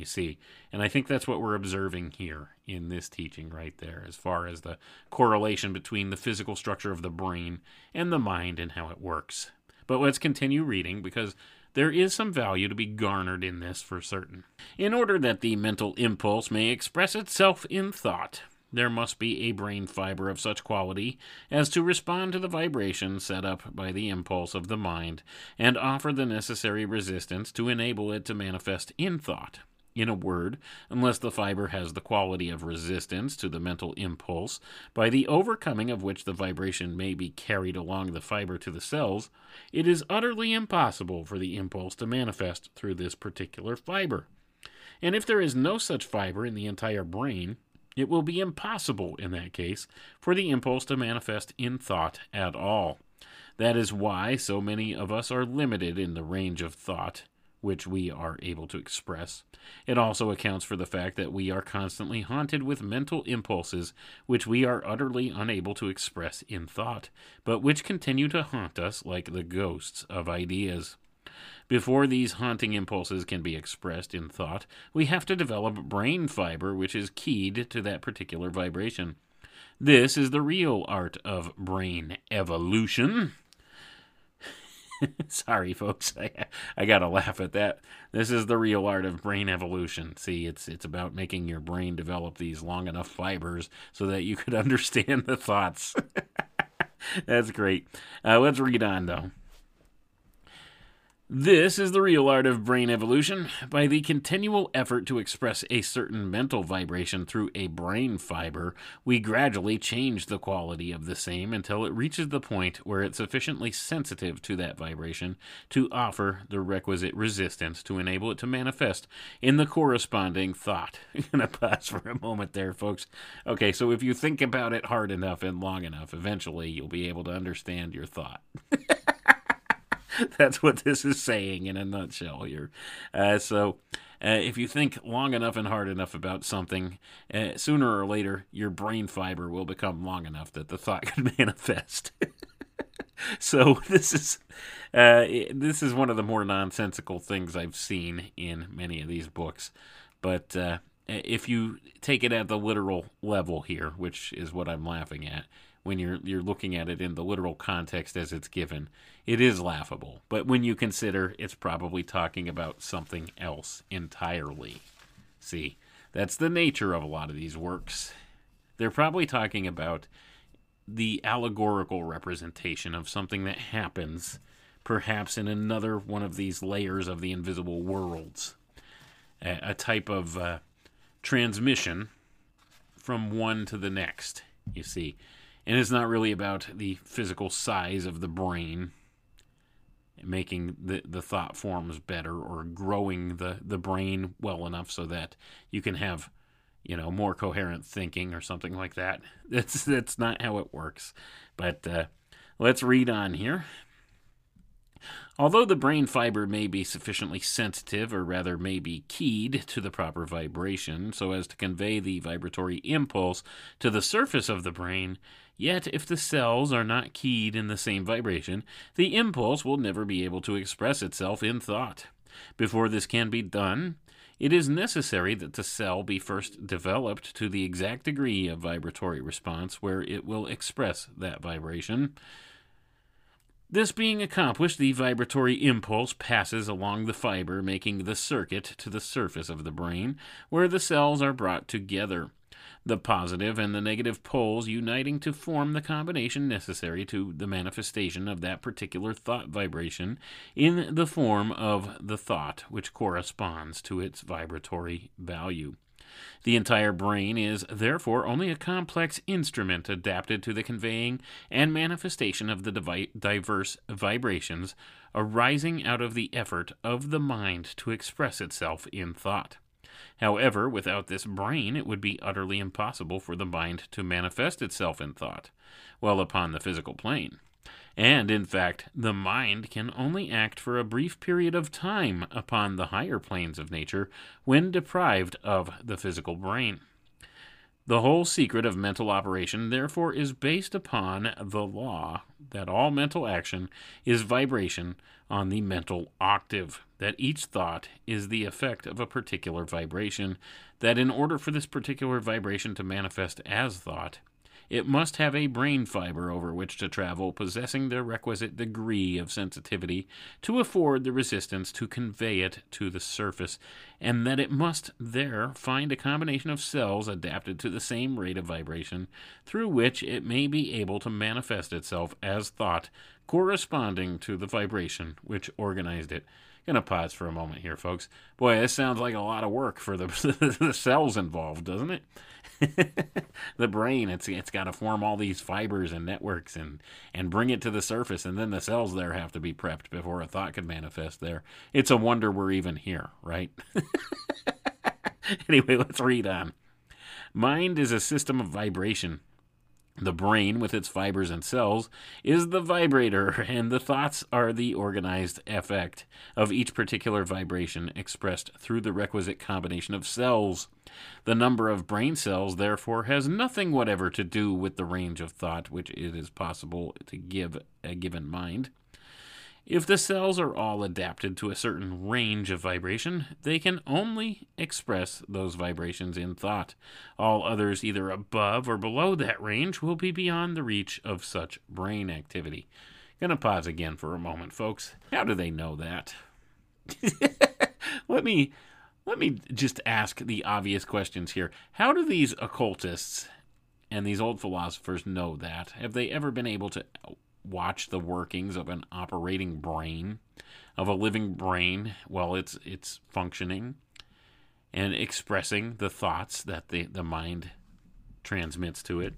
[SPEAKER 1] you see. And I think that's what we're observing here in this teaching right there, as far as the correlation between the physical structure of the brain and the mind and how it works. But let's continue reading because there is some value to be garnered in this for certain. In order that the mental impulse may express itself in thought, there must be a brain fiber of such quality as to respond to the vibration set up by the impulse of the mind and offer the necessary resistance to enable it to manifest in thought. In a word, unless the fiber has the quality of resistance to the mental impulse, by the overcoming of which the vibration may be carried along the fiber to the cells, it is utterly impossible for the impulse to manifest through this particular fiber. And if there is no such fiber in the entire brain, it will be impossible in that case for the impulse to manifest in thought at all. That is why so many of us are limited in the range of thought which we are able to express. It also accounts for the fact that we are constantly haunted with mental impulses which we are utterly unable to express in thought, but which continue to haunt us like the ghosts of ideas. Before these haunting impulses can be expressed in thought, we have to develop brain fiber which is keyed to that particular vibration. This is the real art of brain evolution. Sorry, folks. I, I gotta laugh at that. This is the real art of brain evolution. See, it's it's about making your brain develop these long enough fibers so that you could understand the thoughts. That's great. Uh, let's read on, though. This is the real art of brain evolution. By the continual effort to express a certain mental vibration through a brain fiber, we gradually change the quality of the same until it reaches the point where it's sufficiently sensitive to that vibration to offer the requisite resistance to enable it to manifest in the corresponding thought. I'm going to pause for a moment there, folks. Okay, so if you think about it hard enough and long enough, eventually you'll be able to understand your thought. That's what this is saying in a nutshell here. Uh, so, uh, if you think long enough and hard enough about something, uh, sooner or later your brain fiber will become long enough that the thought can manifest. so this is uh, this is one of the more nonsensical things I've seen in many of these books, but uh, if you take it at the literal level here, which is what I'm laughing at, when you're you're looking at it in the literal context as it's given, it is laughable. But when you consider it's probably talking about something else entirely. See, that's the nature of a lot of these works. they're probably talking about the allegorical representation of something that happens perhaps in another one of these layers of the invisible worlds. A, a type of uh, transmission from one to the next, you see. And it's not really about the physical size of the brain, making the, the thought forms better or growing the, the brain well enough so that you can have you know more coherent thinking or something like that. That's that's not how it works. But uh, let's read on here Although the brain fiber may be sufficiently sensitive, or rather may be keyed to the proper vibration so as to convey the vibratory impulse to the surface of the brain, yet if the cells are not keyed in the same vibration, the impulse will never be able to express itself in thought. Before this can be done, it is necessary that the cell be first developed to the exact degree of vibratory response where it will express that vibration. This being accomplished, the vibratory impulse passes along the fiber, making the circuit to the surface of the brain, where the cells are brought together. The positive and the negative poles uniting to form the combination necessary to the manifestation of that particular thought vibration in the form of the thought which corresponds to its vibratory value. The entire brain is, therefore, only a complex instrument adapted to the conveying and manifestation of the diverse vibrations arising out of the effort of the mind to express itself in thought. However, without this brain, it would be utterly impossible for the mind to manifest itself in thought, well upon the physical plane. And, in fact, the mind can only act for a brief period of time upon the higher planes of nature when deprived of the physical brain. The whole secret of mental operation, therefore, is based upon the law that all mental action is vibration on the mental octave, that each thought is the effect of a particular vibration, that in order for this particular vibration to manifest as thought, it must have a brain fiber over which to travel, possessing the requisite degree of sensitivity to afford the resistance to convey it to the surface, and that it must there find a combination of cells adapted to the same rate of vibration, through which it may be able to manifest itself as thought corresponding to the vibration which organized it. Gonna pause for a moment here, folks. Boy, this sounds like a lot of work for the, the cells involved, doesn't it? the brain, it's it's got to form all these fibers and networks and and bring it to the surface, and then the cells there have to be prepped before a thought can manifest there. It's a wonder we're even here, right? anyway, let's read on. Mind is a system of vibration the brain, with its fibers and cells, is the vibrator, and the thoughts are the organized effect of each particular vibration expressed through the requisite combination of cells. The number of brain cells, therefore, has nothing whatever to do with the range of thought which it is possible to give a given mind. If the cells are all adapted to a certain range of vibration, they can only express those vibrations in thought. All others, either above or below that range, will be beyond the reach of such brain activity. Gonna pause again for a moment, folks. How do they know that? let me let me just ask the obvious questions here. How do these occultists and these old philosophers know that? Have they ever been able to watch the workings of an operating brain, of a living brain while it's it's functioning and expressing the thoughts that the, the mind transmits to it.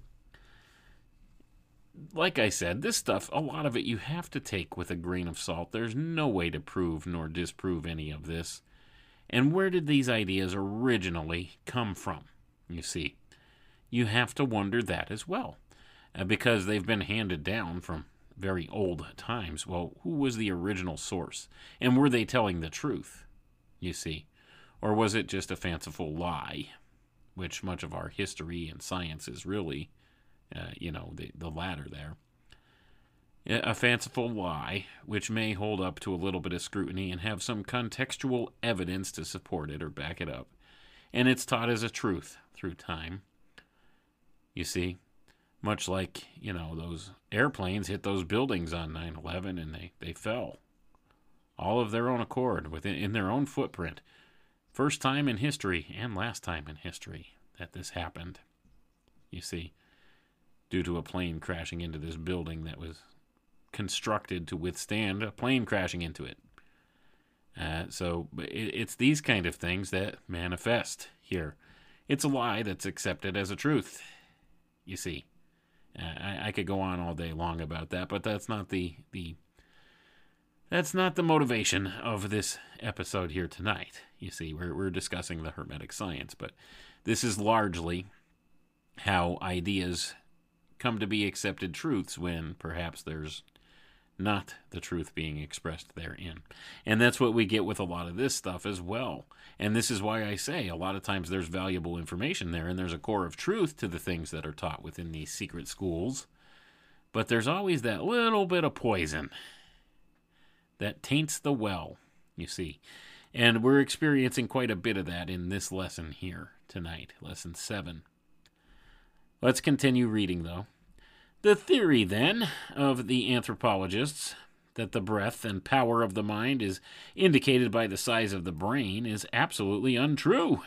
[SPEAKER 1] Like I said, this stuff, a lot of it you have to take with a grain of salt. There's no way to prove nor disprove any of this. And where did these ideas originally come from? You see, you have to wonder that as well. Uh, because they've been handed down from very old times. Well, who was the original source? And were they telling the truth? You see? Or was it just a fanciful lie? Which much of our history and science is really, uh, you know, the, the latter there. A fanciful lie, which may hold up to a little bit of scrutiny and have some contextual evidence to support it or back it up. And it's taught as a truth through time. You see? Much like you know those airplanes hit those buildings on 9-11 and they, they fell all of their own accord within in their own footprint first time in history and last time in history that this happened you see, due to a plane crashing into this building that was constructed to withstand a plane crashing into it. Uh, so it, it's these kind of things that manifest here. It's a lie that's accepted as a truth, you see. I, I could go on all day long about that, but that's not the, the that's not the motivation of this episode here tonight. You see, we're, we're discussing the Hermetic science, but this is largely how ideas come to be accepted truths when perhaps there's not the truth being expressed therein. And that's what we get with a lot of this stuff as well. And this is why I say a lot of times there's valuable information there and there's a core of truth to the things that are taught within these secret schools. But there's always that little bit of poison that taints the well, you see. And we're experiencing quite a bit of that in this lesson here tonight, lesson 7. Let's continue reading, though. The theory, then, of the anthropologists that the breadth and power of the mind is indicated by the size of the brain is absolutely untrue.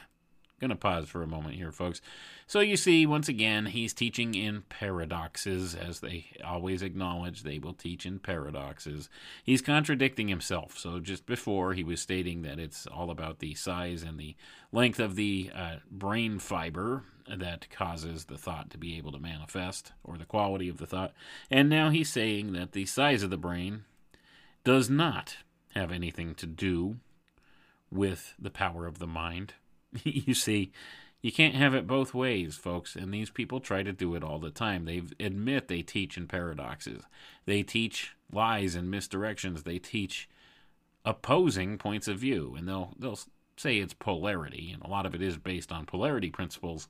[SPEAKER 1] Going to pause for a moment here, folks. So you see, once again, he's teaching in paradoxes, as they always acknowledge they will teach in paradoxes. He's contradicting himself. So just before, he was stating that it's all about the size and the length of the uh, brain fiber that causes the thought to be able to manifest, or the quality of the thought. And now he's saying that the size of the brain does not have anything to do with the power of the mind. you see, you can't have it both ways, folks, and these people try to do it all the time. They admit they teach in paradoxes. They teach lies and misdirections. They teach opposing points of view, and they'll they'll say it's polarity, and a lot of it is based on polarity principles,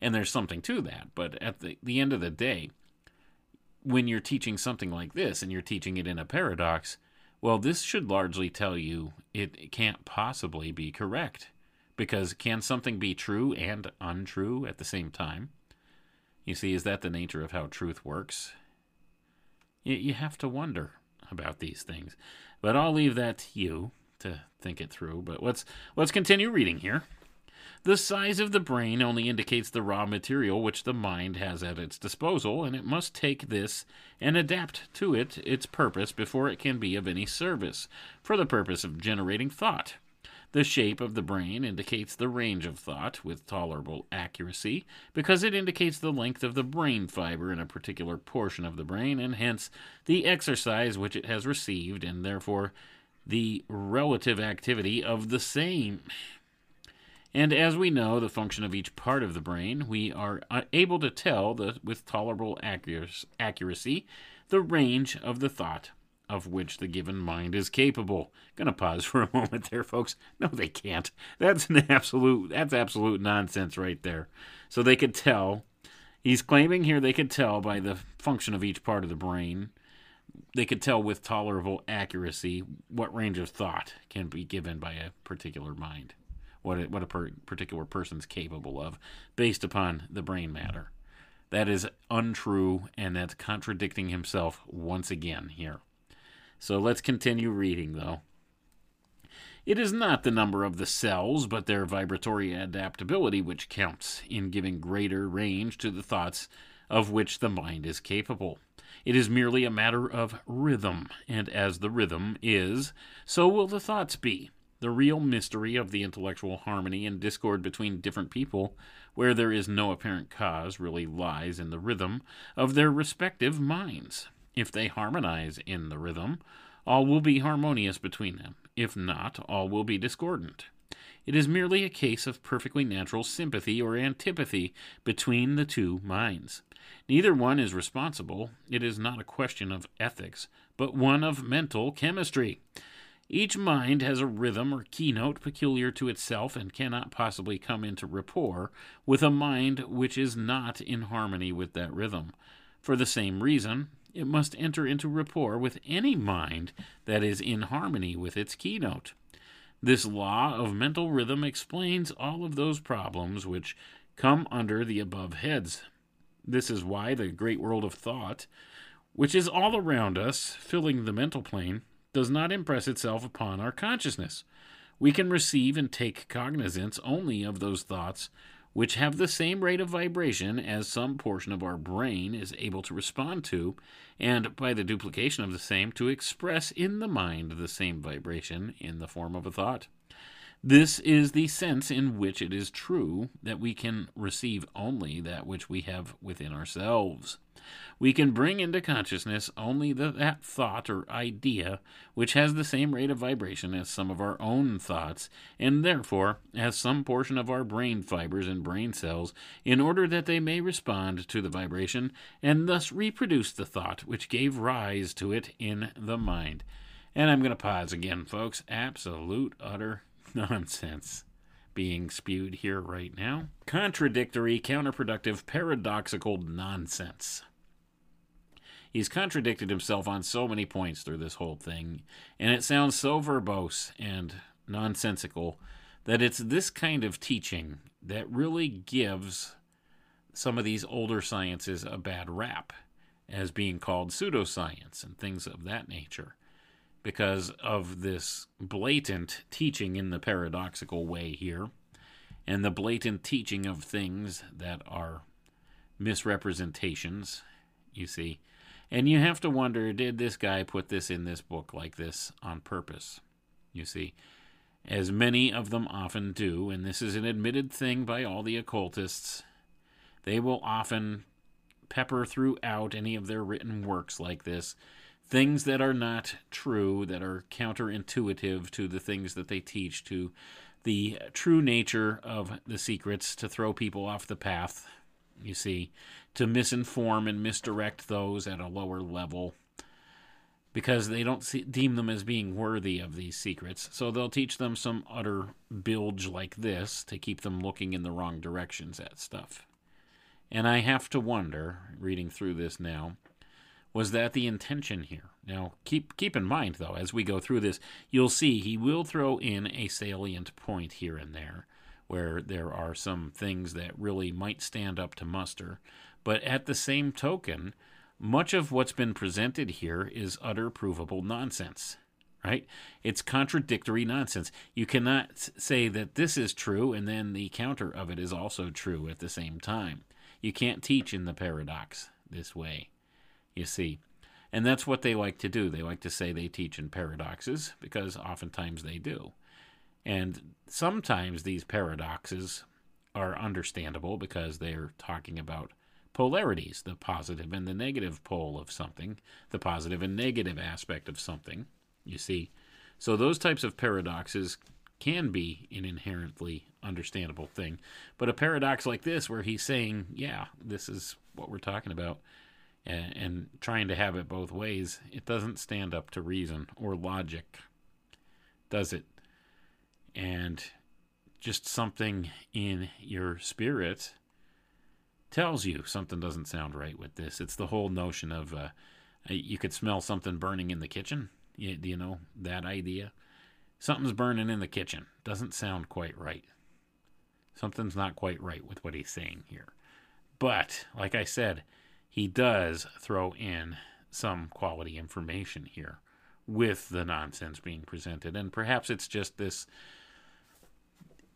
[SPEAKER 1] and there's something to that. But at the, the end of the day, when you're teaching something like this and you're teaching it in a paradox, well, this should largely tell you it can't possibly be correct because can something be true and untrue at the same time? You see, is that the nature of how truth works? You, you have to wonder about these things. But I'll leave that to you to think it through. But let's let's continue reading here. The size of the brain only indicates the raw material which the mind has at its disposal, and it must take this and adapt to it its purpose before it can be of any service, for the purpose of generating thought. The shape of the brain indicates the range of thought with tolerable accuracy because it indicates the length of the brain fiber in a particular portion of the brain and hence the exercise which it has received and therefore the relative activity of the same. And as we know the function of each part of the brain, we are uh, able to tell the, with tolerable accuracy the range of the thought of which the given mind is capable. Gonna pause for a moment there, folks. No, they can't. That's an absolute that's absolute nonsense right there. So they could tell. He's claiming here they could tell by the function of each part of the brain. They could tell with tolerable accuracy what range of thought can be given by a particular mind, what a, what a per, particular person's capable of, based upon the brain matter. That is untrue, and that's contradicting himself once again here. So let's continue reading, though. It is not the number of the cells, but their vibratory adaptability which counts in giving greater range to the thoughts of which the mind is capable. It is merely a matter of rhythm, and as the rhythm is, so will the thoughts be. The real mystery of the intellectual harmony and discord between different people, where there is no apparent cause, really lies in the rhythm of their respective minds. If they harmonize in the rhythm, all will be harmonious between them. If not, all will be discordant. It is merely a case of perfectly natural sympathy or antipathy between the two minds. Neither one is responsible. It is not a question of ethics, but one of mental chemistry. Each mind has a rhythm or keynote peculiar to itself and cannot possibly come into rapport with a mind which is not in harmony with that rhythm. For the same reason, it must enter into rapport with any mind that is in harmony with its keynote. This law of mental rhythm explains all of those problems which come under the above heads. This is why the great world of thought, which is all around us, filling the mental plane, does not impress itself upon our consciousness. We can receive and take cognizance only of those thoughts which have the same rate of vibration as some portion of our brain is able to respond to, and by the duplication of the same, to express in the mind the same vibration in the form of a thought. This is the sense in which it is true that we can receive only that which we have within ourselves. We can bring into consciousness only the, that thought or idea which has the same rate of vibration as some of our own thoughts, and therefore has some portion of our brain fibers and brain cells, in order that they may respond to the vibration and thus reproduce the thought which gave rise to it in the mind. And I'm going to pause again, folks. Absolute, utter nonsense being spewed here right now. Contradictory, counterproductive, paradoxical nonsense. He's contradicted himself on so many points through this whole thing, and it sounds so verbose and nonsensical that it's this kind of teaching that really gives some of these older sciences a bad rap as being called pseudoscience and things of that nature because of this blatant teaching in the paradoxical way here, and the blatant teaching of things that are misrepresentations, you see. And you have to wonder did this guy put this in this book like this on purpose? You see, as many of them often do, and this is an admitted thing by all the occultists, they will often pepper throughout any of their written works like this things that are not true, that are counterintuitive to the things that they teach, to the true nature of the secrets, to throw people off the path, you see, to misinform and misdirect those at a lower level because they don't see, deem them as being worthy of these secrets. So they'll teach them some utter bilge like this to keep them looking in the wrong directions at stuff. And I have to wonder, reading through this now, was that the intention here? Now, keep keep in mind though, as we go through this, you'll see he will throw in a salient point here and there where there are some things that really might stand up to muster, but at the same token, much of what's been presented here is utter provable nonsense. Right? It's contradictory nonsense. You cannot say that this is true and then the counter of it is also true at the same time. You can't teach in the paradox this way you see. And that's what they like to do. They like to say they teach in paradoxes because oftentimes they do. And sometimes these paradoxes are understandable because they're talking about polarities, the positive and the negative pole of something, the positive and negative aspect of something, you see. So those types of paradoxes can be an inherently understandable thing. But a paradox like this, where he's saying, yeah, this is what we're talking about, and, trying to have it both ways, it doesn't stand up to reason or logic, does it? And just something in your spirit tells you something doesn't sound right with this. It's the whole notion of uh, you could smell something burning in the kitchen. You, you know that idea? Something's burning in the kitchen. Doesn't sound quite right. Something's not quite right with what he's saying here. But, like I said, he does throw in some quality information here with the nonsense being presented. And perhaps it's just this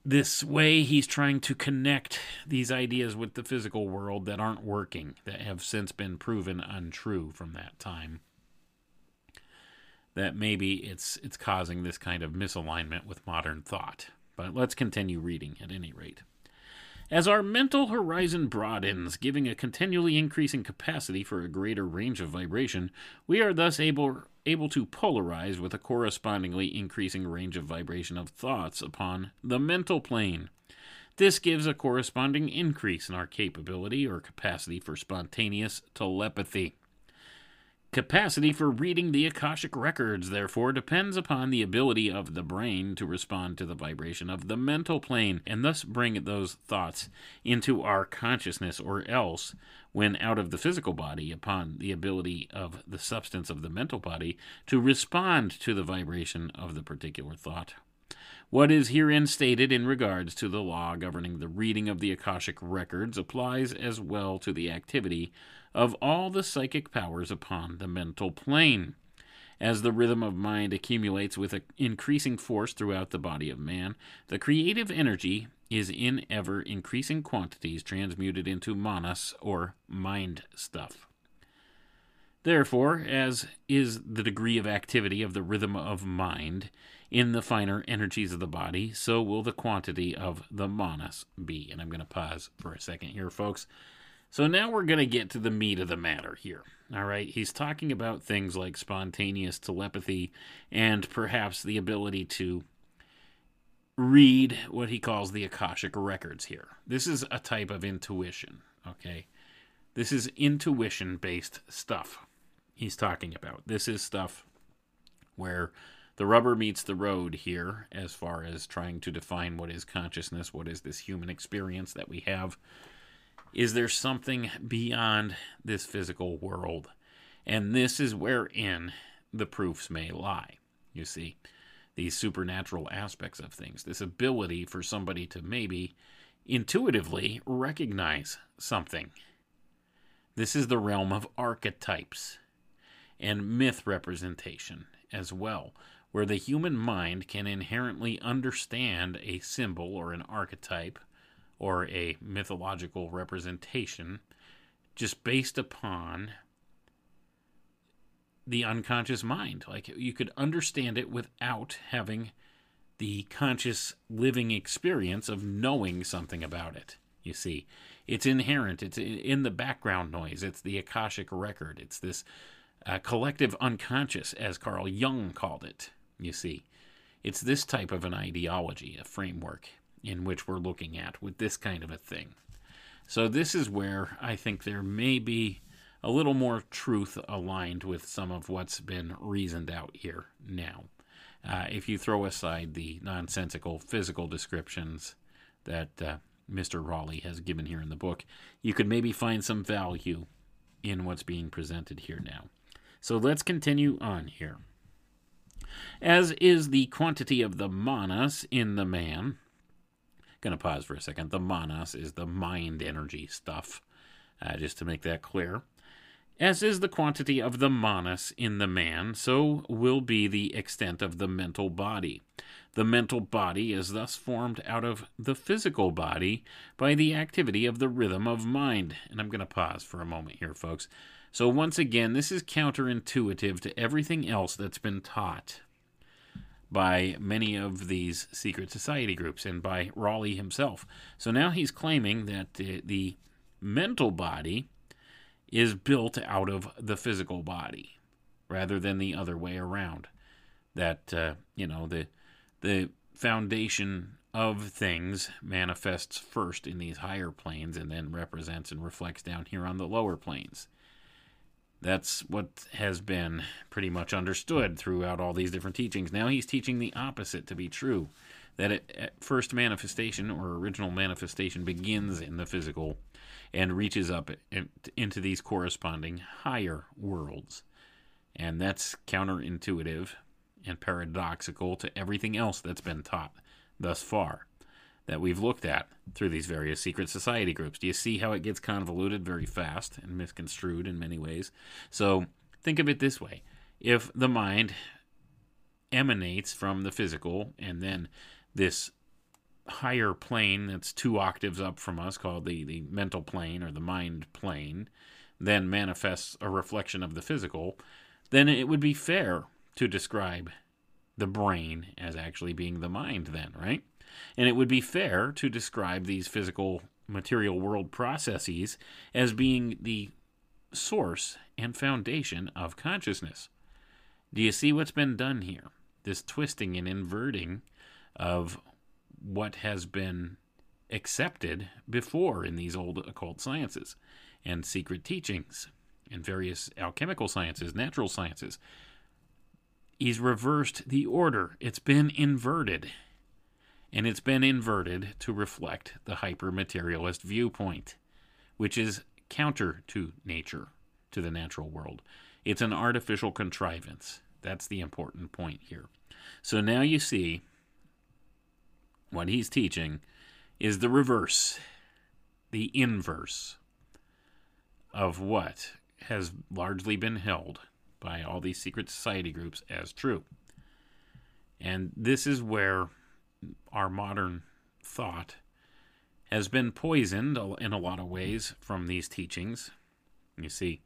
[SPEAKER 1] this way he's trying to connect these ideas with the physical world that aren't working that have since been proven untrue from that time. That maybe it's it's causing this kind of misalignment with modern thought. But let's continue reading at any rate as our mental horizon broadens, giving a continually increasing capacity for a greater range of vibration, we are thus able, able to polarize with a correspondingly increasing range of vibration of thoughts upon the mental plane. This gives a corresponding increase in our capability or capacity for spontaneous telepathy. Capacity for reading the Akashic records, therefore, depends upon the ability of the brain to respond to the vibration of the mental plane and thus bring those thoughts into our consciousness, or else, when out of the physical body, upon the ability of the substance of the mental body to respond to the vibration of the particular thought. What is herein stated in regards to the law governing the reading of the Akashic records applies as well to the activity of all the psychic powers upon the mental plane. As the rhythm of mind accumulates with increasing force throughout the body of man, the creative energy is in ever increasing quantities transmuted into manas or mind stuff. Therefore, as is the degree of activity of the rhythm of mind in the finer energies of the body, so will the quantity of the manas be. And I'm going to pause for a second here, folks. So now we're going to get to the meat of the matter here. All right. He's talking about things like spontaneous telepathy and perhaps the ability to read what he calls the Akashic records here. This is a type of intuition. Okay. This is intuition based stuff he's talking about. This is stuff where the rubber meets the road here as far as trying to define what is consciousness, what is this human experience that we have. Is there something beyond this physical world? And this is wherein the proofs may lie. You see, these supernatural aspects of things, this ability for somebody to maybe intuitively recognize something. This is the realm of archetypes and myth representation as well, where the human mind can inherently understand a symbol or an archetype or a mythological representation just based upon the unconscious mind. Like you could understand it without having the conscious living experience of knowing something about it. You see, it's inherent, it's in the background noise, it's the Akashic record, it's this uh, collective unconscious, as Carl Jung called it. You see, it's this type of an ideology, a framework in which we're looking at with this kind of a thing. So, this is where I think there may be a little more truth aligned with some of what's been reasoned out here now. Uh, if you throw aside the nonsensical physical descriptions that uh, Mr. Raleigh has given here in the book, you could maybe find some value in what's being presented here now. So let's continue on here. As is the quantity of the manas in the man. To pause for a second. The manas is the mind energy stuff, uh, just to make that clear. As is the quantity of the manas in the man, so will be the extent of the mental body. The mental body is thus formed out of the physical body by the activity of the rhythm of mind. And I'm going to pause for a moment here, folks. So, once again, this is counterintuitive to everything else that's been taught by many of these secret society groups and by Raleigh himself. So now he's claiming that uh, the mental body is built out of the physical body rather than the other way around. That, uh, you know, the, the foundation of things manifests first in these higher planes and then represents and reflects down here on the lower planes. That's what has been pretty much understood throughout all these different teachings. Now he's teaching the opposite to be true that it, first manifestation or original manifestation begins in the physical and reaches up into these corresponding higher worlds. And that's counterintuitive and paradoxical to everything else that's been taught thus far that we've looked at through these various secret society groups. Do you see how it gets convoluted very fast and misconstrued in many ways? So think of it this way if the mind emanates from the physical and then this higher plane that's two octaves up from us called the, the mental plane or the mind plane then manifests a reflection of the physical then it would be fair to describe the brain as actually being the mind then right and it would be fair to describe these physical material world processes as being the source and foundation of consciousness. Do you see what's been done here? This twisting and inverting of what has been accepted before in these old occult sciences and secret teachings and various alchemical sciences, natural sciences. He's reversed the order, it's been inverted and it's been inverted to reflect the hyper-materialist viewpoint, which is counter to nature, to the natural world. It's an artificial contrivance. That's the important point here. So now you see what he's teaching is the reverse, the inverse of what has largely been held by all these secret society groups as true. And this is where our modern thought has been poisoned in a lot of ways from these teachings. You see,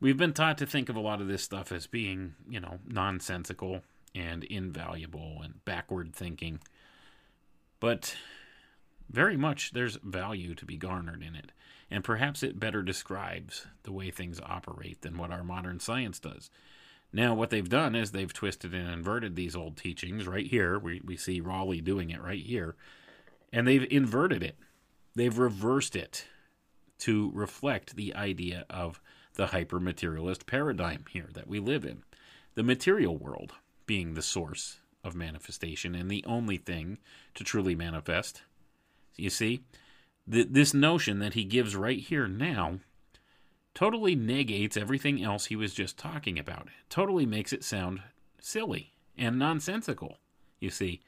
[SPEAKER 1] we've been taught to think of a lot of this stuff as being, you know, nonsensical and invaluable and backward thinking. But very much there's value to be garnered in it, and perhaps it better describes the way things operate than what our modern science does. Now, what they've done is they've twisted and inverted these old teachings right here. We, we see Raleigh doing it right here. And they've inverted it, they've reversed it to reflect the idea of the hyper materialist paradigm here that we live in. The material world being the source of manifestation and the only thing to truly manifest. You see, this notion that he gives right here now totally negates everything else he was just talking about. Totally makes it sound silly and nonsensical, you see.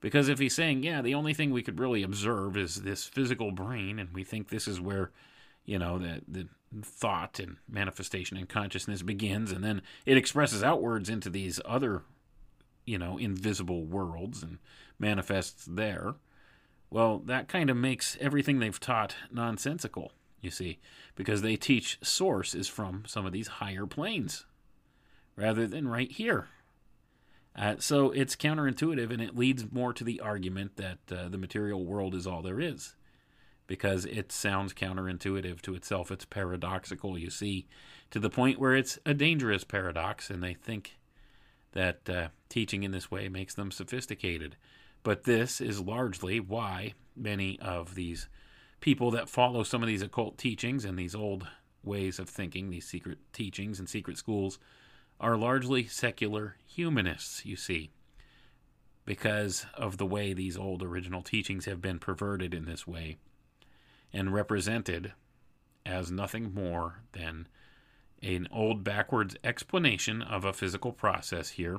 [SPEAKER 1] Because if he's saying, yeah, the only thing we could really observe is this physical brain, and we think this is where, you know, the, the thought and manifestation and consciousness begins, and then it expresses outwards into these other, you know, invisible worlds and manifests there. Well, that kind of makes everything they've taught nonsensical you see, because they teach source is from some of these higher planes rather than right here. Uh, so it's counterintuitive and it leads more to the argument that uh, the material world is all there is because it sounds counterintuitive to itself. It's paradoxical, you see, to the point where it's a dangerous paradox, and they think that uh, teaching in this way makes them sophisticated. But this is largely why many of these people that follow some of these occult teachings and these old ways of thinking, these secret teachings and secret schools, are largely secular humanists, you see, because of the way these old original teachings have been perverted in this way and represented as nothing more than an old backwards explanation of a physical process here.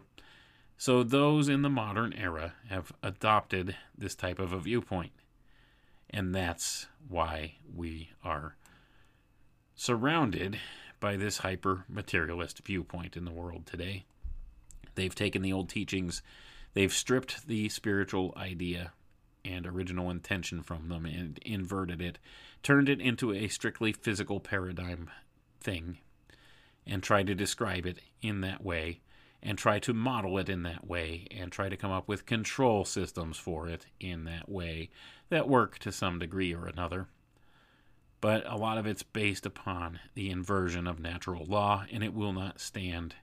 [SPEAKER 1] So, those in the modern era have adopted this type of a viewpoint. And that's why we are surrounded by this hyper materialist viewpoint in the world today. They've taken the old teachings, they've stripped the spiritual idea and original intention from them and inverted it, turned it into a strictly physical paradigm thing, and tried to describe it in that way and try to model it in that way and try to come up with control systems for it in that way that work to some degree or another. But a lot of it's based upon the inversion of natural law and it will not stand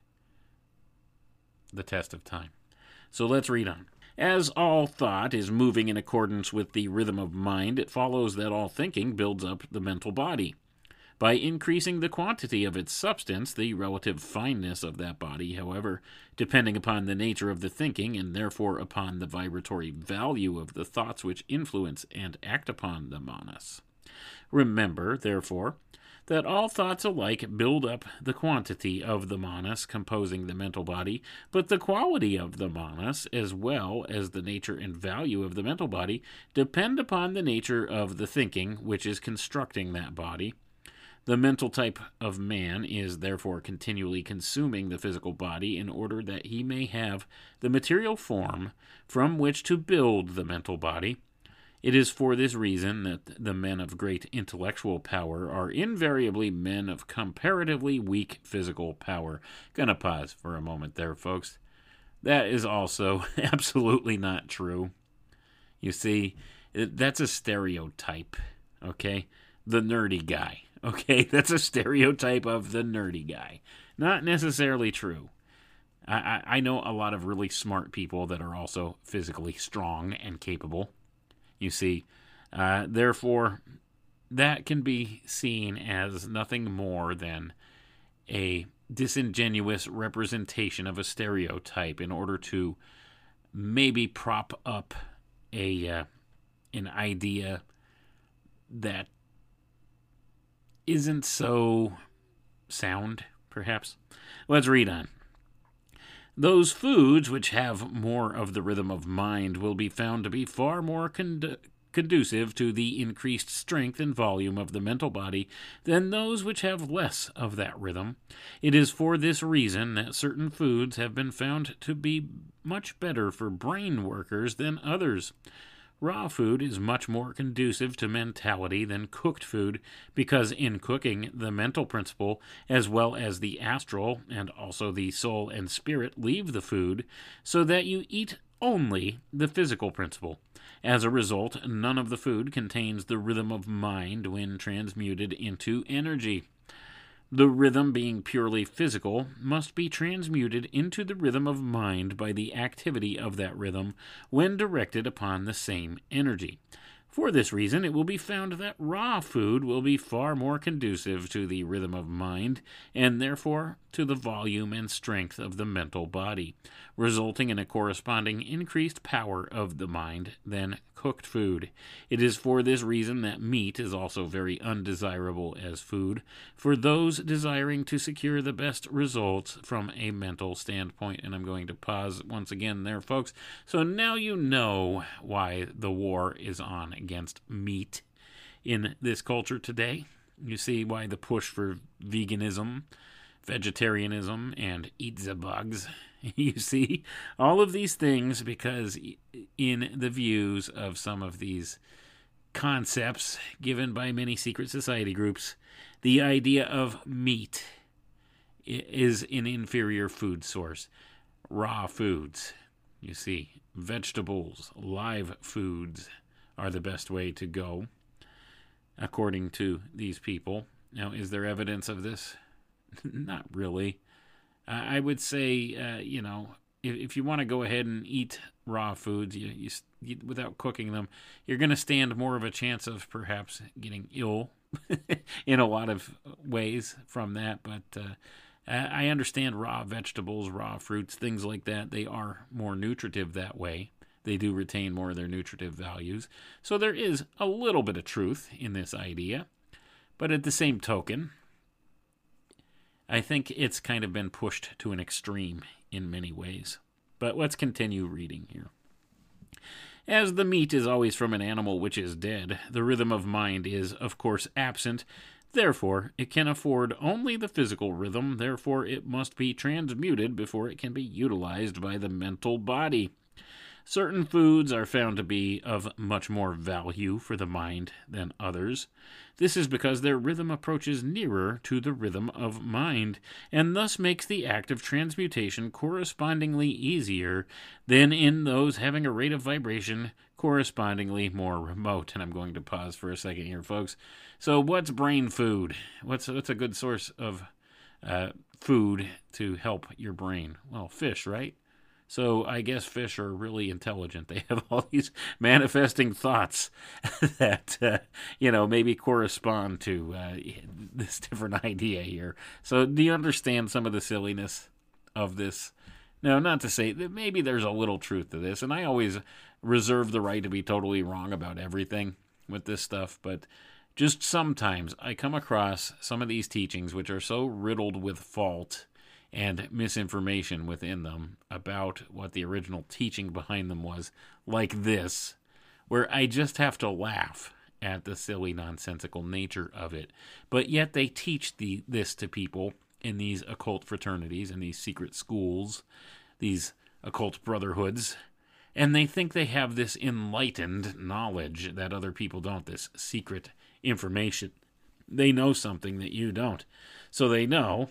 [SPEAKER 1] the test of time. So let's read on. As all thought is moving in accordance with the rhythm of mind, it follows that all thinking builds up the mental body. By increasing the quantity of its substance, the relative fineness of that body, however, depending upon the nature of the thinking and therefore upon the vibratory value of the thoughts which influence and act upon the manas. Remember, therefore, that all thoughts alike build up the quantity of the manas composing the mental body, but the quality of the manas, as well as the nature and value of the mental body, depend upon the nature of the thinking which is constructing that body, the mental type of man is therefore continually consuming the physical body in order that he may have the material form from which to build the mental body. It is for this reason that the men of great intellectual power are invariably men of comparatively weak physical power. Gonna pause for a moment there, folks. That is also absolutely not true. You see, that's a stereotype, okay? The nerdy guy. Okay, that's a stereotype of the nerdy guy. Not necessarily true. I, I, I know a lot of really smart people that are also physically strong and capable. You see, uh, therefore, that can be seen as nothing more than a disingenuous representation of a stereotype in order to maybe prop up a uh, an idea that isn't so sound, perhaps. Let's read on. Those foods which have more of the rhythm of mind will be found to be far more conducive to the increased strength and volume of the mental body than those which have less of that rhythm. It is for this reason that certain foods have been found to be much better for brain workers than others. Raw food is much more conducive to mentality than cooked food because in cooking, the mental principle, as well as the astral and also the soul and spirit, leave the food so that you eat only the physical principle. As a result, none of the food contains the rhythm of mind when transmuted into energy. The rhythm, being purely physical, must be transmuted into the rhythm of mind by the activity of that rhythm when directed upon the same energy. For this reason, it will be found that raw food will be far more conducive to the rhythm of mind, and therefore to the volume and strength of the mental body, resulting in a corresponding increased power of the mind than cooked food. It is for this reason that meat is also very undesirable as food for those desiring to secure the best results from a mental standpoint. And I'm going to pause once again there, folks. So now you know why the war is on against meat in this culture today. You see why the push for veganism, vegetarianism, and eat the bugs. You see all of these things because in the views of some of these concepts given by many secret society groups, the idea of meat is an inferior food source. Raw foods, you see, vegetables, live foods are the best way to go, according to these people. Now, is there evidence of this? Not really. Uh, I would say, uh, you know, if, if you want to go ahead and eat raw foods, you, you, you without cooking them, you're going to stand more of a chance of perhaps getting ill in a lot of ways from that. But uh, I understand raw vegetables, raw fruits, things like that. They are more nutritive that way. They do retain more of their nutritive values. So there is a little bit of truth in this idea. But at the same token, I think it's kind of been pushed to an extreme in many ways. But let's continue reading here. As the meat is always from an animal which is dead, the rhythm of mind is, of course, absent. Therefore, it can afford only the physical rhythm, therefore, it must be transmuted before it can be utilized by the mental body. Certain foods are found to be of much more value for the mind than others. This is because their rhythm approaches nearer to the rhythm of mind, and thus makes the act of transmutation correspondingly easier than in those having a rate of vibration correspondingly more remote. And I'm going to pause for a second here, folks. So, what's brain food? What's what's a good source of uh, food to help your brain? Well, fish, right? So I guess fish are really intelligent. They have all these manifesting thoughts that uh, you know maybe correspond to uh, this different idea here. So do you understand some of the silliness of this? No, not to say that maybe there's a little truth to this, and I always reserve the right to be totally wrong about everything with this stuff, but just sometimes I come across some of these teachings which are so riddled with fault and misinformation within them about what the original teaching behind them was, like this, where I just have to laugh at the silly, nonsensical nature of it. But yet they teach the this to people in these occult fraternities and these secret schools, these occult brotherhoods, and they think they have this enlightened knowledge that other people don't, this secret information. They know something that you don't. So they know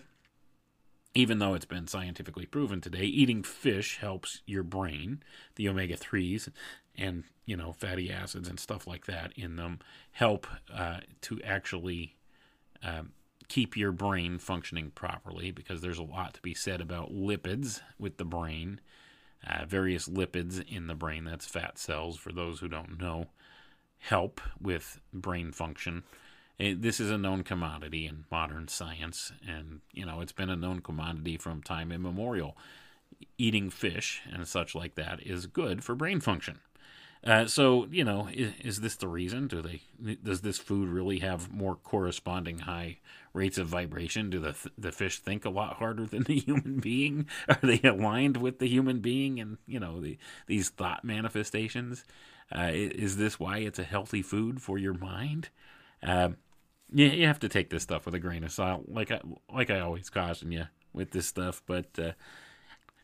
[SPEAKER 1] even though it's been scientifically proven today, eating fish helps your brain, the omega 3s and, you know, fatty acids and stuff like that in them help uh, to actually um, keep your brain functioning properly because there's a lot to be said about lipids with the brain. Uh, various lipids in the brain, that's fat cells, for those who don't know, help with brain function it, this is a known commodity in modern science, and you know it's been a known commodity from time immemorial. Eating fish and such like that is good for brain function. Uh, so you know, is, is, this the reason? Do they? Does this food really have more corresponding high rates of vibration? Do the the fish think a lot harder than the human being? Are they aligned with the human being and you know the, these thought manifestations? Uh, is this why it's a healthy food for your mind? Uh, yeah, you have to take this stuff with a grain of salt, like I, like I always caution you with this stuff. But uh,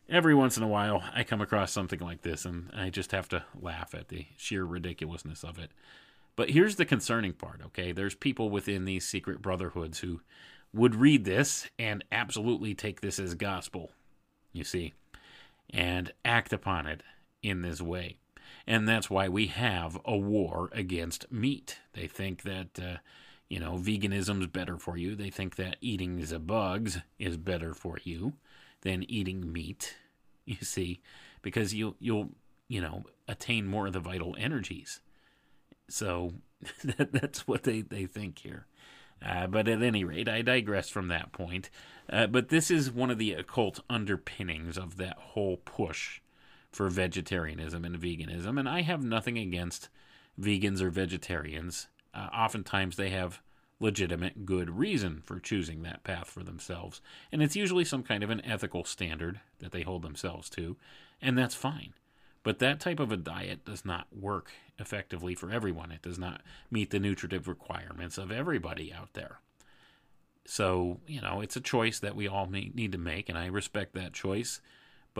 [SPEAKER 1] every once in a while I come across something like this and I just have to laugh at the sheer ridiculousness of it. But here's the concerning part, okay? There's people within these secret brotherhoods who would read this and absolutely take this as gospel, you see, and act upon it in this way. And that's why we have a war against meat. They think that, uh, you know, veganism's better for you. They think that eating the bugs is better for you than eating meat. You see, because you'll, you'll you know attain more of the vital energies. So that, that's what they, they think here. Uh, but at any rate, I digress from that point. Uh, but this is one of the occult underpinnings of that whole push for vegetarianism and veganism. And I have nothing against vegans or vegetarians. Uh, oftentimes, they have legitimate good reason for choosing that path for themselves. And it's usually some kind of an ethical standard that they hold themselves to. And that's fine. But that type of a diet does not work effectively for everyone. It does not meet the nutritive requirements of everybody out there. So, you know, it's a choice that we all need to make, and I respect that choice.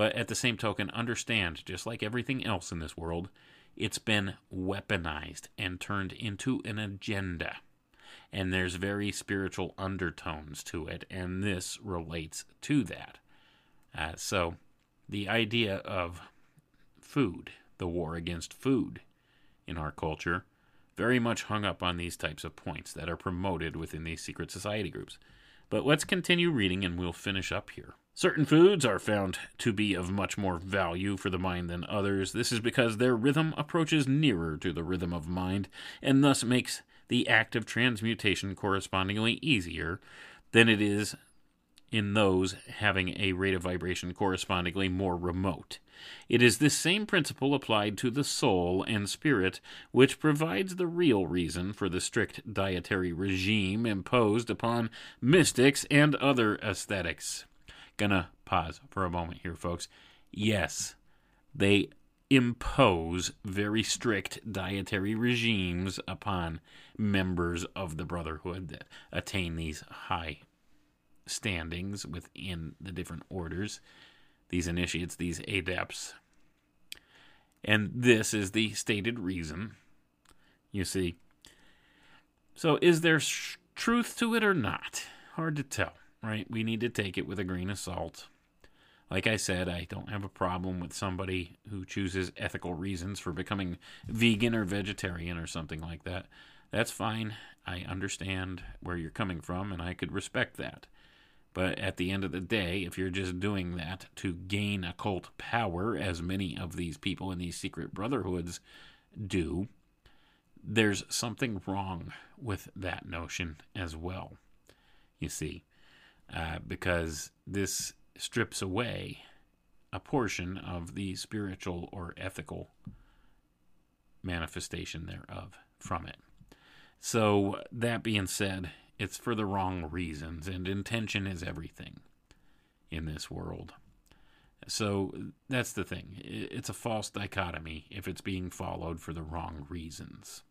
[SPEAKER 1] But at the same token, understand, just like everything else in this world, it's been weaponized and turned into an agenda. And there's very spiritual undertones to it, and this relates to that. Uh, so, the idea of food, the war against food in our culture, very much hung up on these types of points that are promoted within these secret society groups. But let's continue reading and we'll finish up here. Certain foods are found to be of much more value for the mind than others. This is because their rhythm approaches nearer to the rhythm of mind and thus makes the act of transmutation correspondingly easier than it is in those having a rate of vibration correspondingly more remote. It is this same principle applied to the soul and spirit which provides the real reason for the strict dietary regime imposed upon mystics and other aesthetics. Gonna pause for a moment here, folks. Yes, they impose very strict dietary regimes upon members of the Brotherhood that attain these high standings within the different orders, these initiates, these adepts. And this is the stated reason, you see. So, is there sh- truth to it or not? Hard to tell, right? We need to take it with a grain of salt. Like I said, I don't have a problem with somebody who chooses ethical reasons for becoming vegan or vegetarian or something like that. That's fine. I understand where you're coming from, and I could respect that. But at the end of the day, if you're just doing that to gain occult power, as many of these people in these secret brotherhoods do, there's something wrong with that notion as well. You see, uh, because this strips away a portion of the spiritual or ethical manifestation thereof from it. So, that being said, it's for the wrong reasons, and intention is everything in this world. So that's the thing. It's a false dichotomy if it's being followed for the wrong reasons.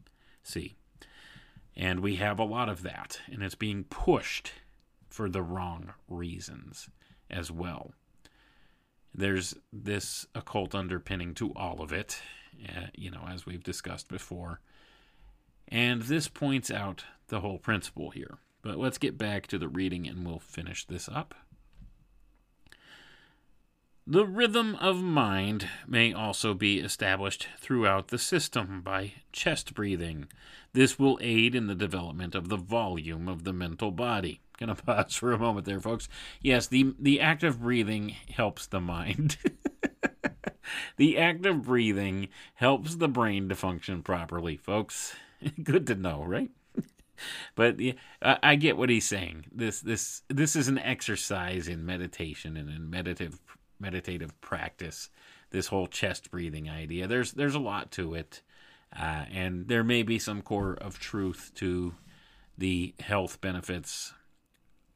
[SPEAKER 1] See? And we have a lot of that, and it's being pushed for the wrong reasons as well. There's this occult underpinning to all of it, uh, you know, as we've discussed before. And this points out the whole principle here. But let's get back to the reading and we'll finish this up. The rhythm of mind may also be established throughout the system by chest breathing. This will aid in the development of the volume of the mental body. Gonna pause for a moment there, folks. Yes, the the act of breathing helps the mind. the act of breathing helps the brain to function properly, folks. Good to know, right? but yeah, I, get what he's saying. This this this is an exercise in meditation and in meditative meditative practice. This whole chest breathing idea. There's there's a lot to it, uh, and there may be some core of truth to the health benefits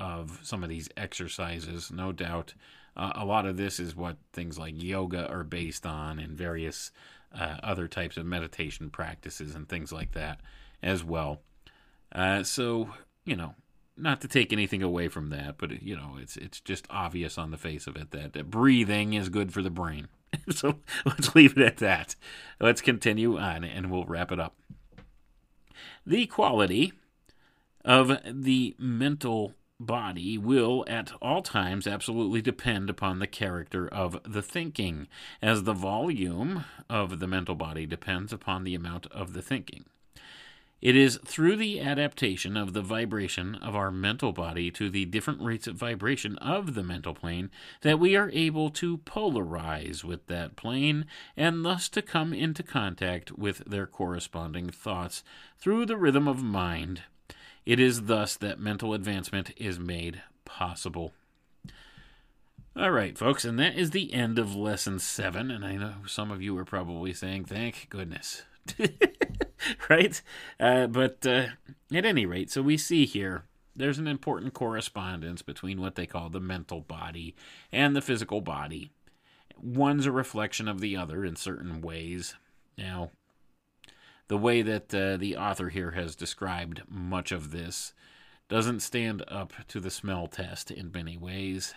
[SPEAKER 1] of some of these exercises. No doubt, uh, a lot of this is what things like yoga are based on, and various uh, other types of meditation practices and things like that as well. Uh, so, you know, not to take anything away from that, but you know, it's it's just obvious on the face of it that, that breathing is good for the brain. so let's leave it at that. Let's continue on, and we'll wrap it up. The quality of the mental body will at all times absolutely depend upon the character of the thinking, as the volume of the mental body depends upon the amount of the thinking. It is through the adaptation of the vibration of our mental body to the different rates of vibration of the mental plane that we are able to polarize with that plane and thus to come into contact with their corresponding thoughts through the rhythm of mind. It is thus that mental advancement is made possible. All right, folks, and that is the end of lesson seven. And I know some of you are probably saying, thank goodness. right? Uh, but uh, at any rate, so we see here there's an important correspondence between what they call the mental body and the physical body. One's a reflection of the other in certain ways. Now, the way that uh, the author here has described much of this doesn't stand up to the smell test in many ways.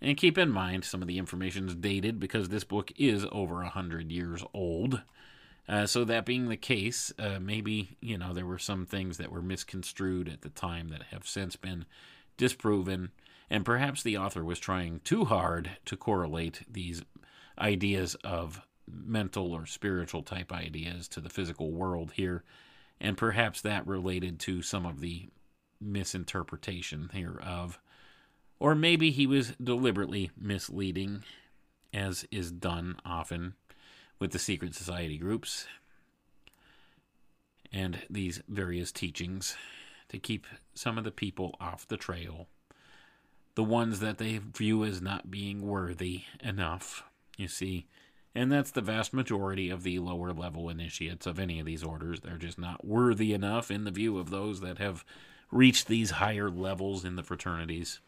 [SPEAKER 1] And keep in mind, some of the information is dated because this book is over a hundred years old. Uh, so that being the case, uh, maybe you know there were some things that were misconstrued at the time that have since been disproven, and perhaps the author was trying too hard to correlate these ideas of mental or spiritual type ideas to the physical world here, and perhaps that related to some of the misinterpretation here of, or maybe he was deliberately misleading, as is done often with the secret society groups and these various teachings to keep some of the people off the trail, the ones that they view as not being worthy enough, you see. And that's the vast majority of the lower level initiates of any of these orders. They're just not worthy enough in the view of those that have reached these higher levels in the fraternities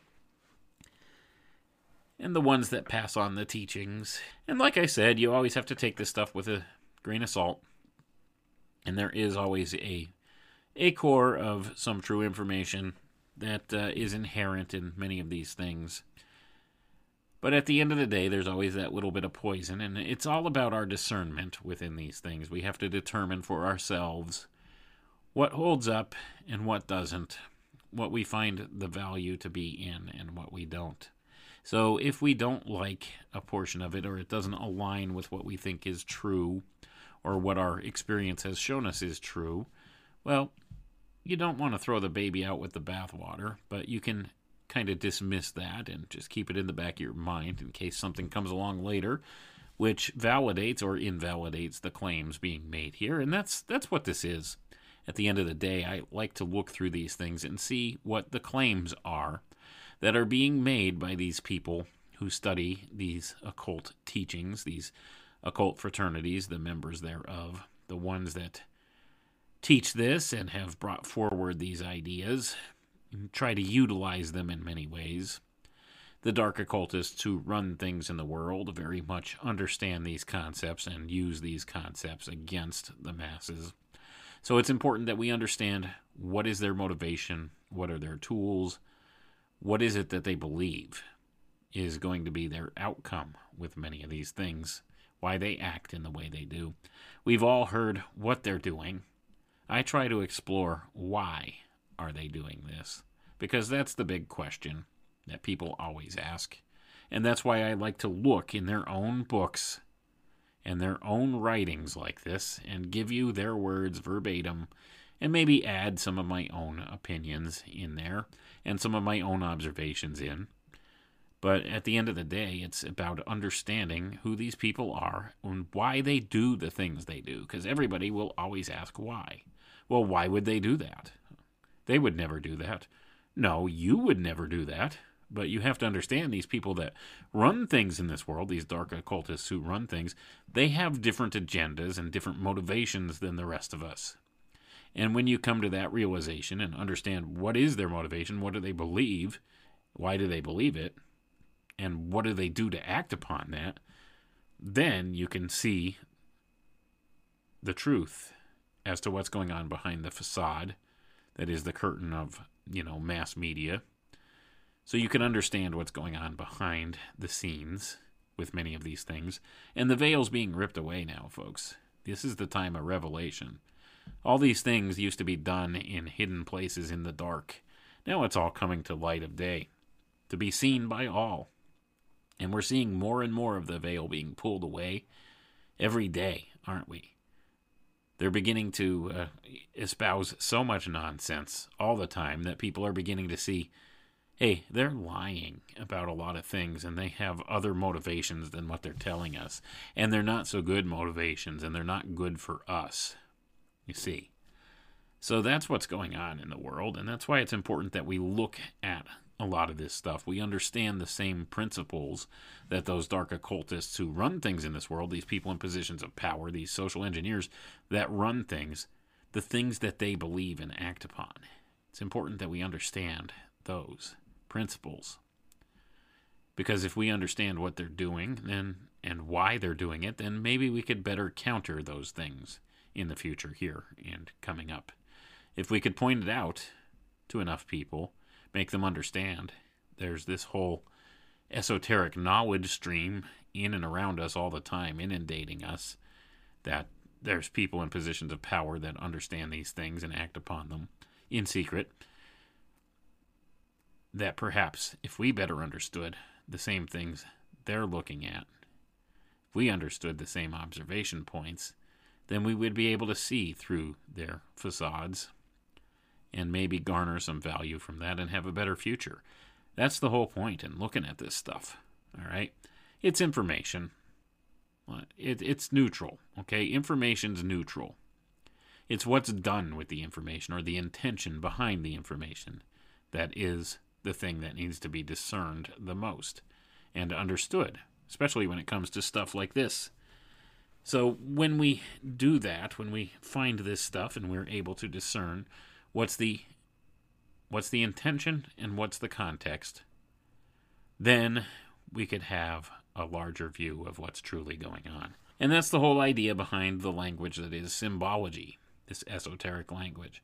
[SPEAKER 1] and the ones that pass on the teachings. And like I said, you always have to take this stuff with a grain of salt. And there is always a a core of some true information that uh, is inherent in many of these things. But at the end of the day, there's always that little bit of poison, and it's all about our discernment within these things. We have to determine for ourselves what holds up and what doesn't, what we find the value to be in and what we don't. So if we don't like a portion of it or it doesn't align with what we think is true or what our experience has shown us is true, well, you don't want to throw the baby out with the bathwater, but you can kind of dismiss that and just keep it in the back of your mind in case something comes along later which validates or invalidates the claims being made here. And that's that's what this is. At the end of the day i like to look through these things and see what the claims are that are being made by these people who study these occult teachings, these occult fraternities, the members thereof, the ones that teach this and have brought forward these ideas, try to utilize them in many ways. The dark occultists who run things in the world very much understand these concepts and use these concepts against the masses. So it's important that we understand what is their motivation, what are their tools, what is it that they believe is going to be their outcome with many of these things, why they act in the way they do. We've all heard what they're doing. I try to explore why are they doing this? Because that's the big question that people always ask. And that's why I like to look in their own books and their own writings like this and give you their words verbatim and maybe add some of my own opinions in there and some of my own observations in. But at the end of the day, it's about understanding who these people are and why they do the things they do. Because everybody will always ask why. Well, why would they do that? They would never do that. No, you would never do that. But you have to understand these people that run things in this world, these dark occultists who run things, they have different agendas and different motivations than the rest of us. And when you come to that realization and understand what is their motivation, what do they believe, why do they believe it, and what do they do to act upon that, then you can see the truth as to what's going on behind the facade that is the curtain of you know, mass media. So you can understand what's going on behind the scenes with many of these things. And the veil's being ripped away now, folks. This is the time of revelation. All these things used to be done in hidden places in the dark. Now it's all coming to light of day, to be seen by all. And we're seeing more and more of the veil being pulled away every day, aren't we? They're beginning to uh, espouse so much nonsense all the time that people are beginning to see hey, they're lying about a lot of things and they have other motivations than what they're telling us. And they're not so good motivations and they're not good for us. You see. So that's what's going on in the world, and that's why it's important that we look at a lot of this stuff. We understand the same principles that those dark occultists who run things in this world, these people in positions of power, these social engineers that run things, the things that they believe and act upon. It's important that we understand those principles. Because if we understand what they're doing then and why they're doing it, then maybe we could better counter those things in the future here and coming up if we could point it out to enough people, make them understand there's this whole esoteric knowledge stream in and around us all the time, inundating us, that there's people in positions of power that understand these things and act upon them in secret. That perhaps if we better understood the same things they're looking at, if we understood the same observation points, then we would be able to see through their facades and maybe garner some value from that and have a better future. That's the whole point in looking at this stuff. All right? It's information. Uh, it, it's neutral. Okay? Information's neutral. It's what's done with the information or the intention behind the information that is the thing that needs to be discerned the most and understood, especially when it comes to stuff like this. So, when we do that, when we find this stuff and we're able to discern what's the what's the intention and what's the context, then we could have a larger view of what's truly going on. And that's the whole idea behind the language that is symbology, this esoteric language.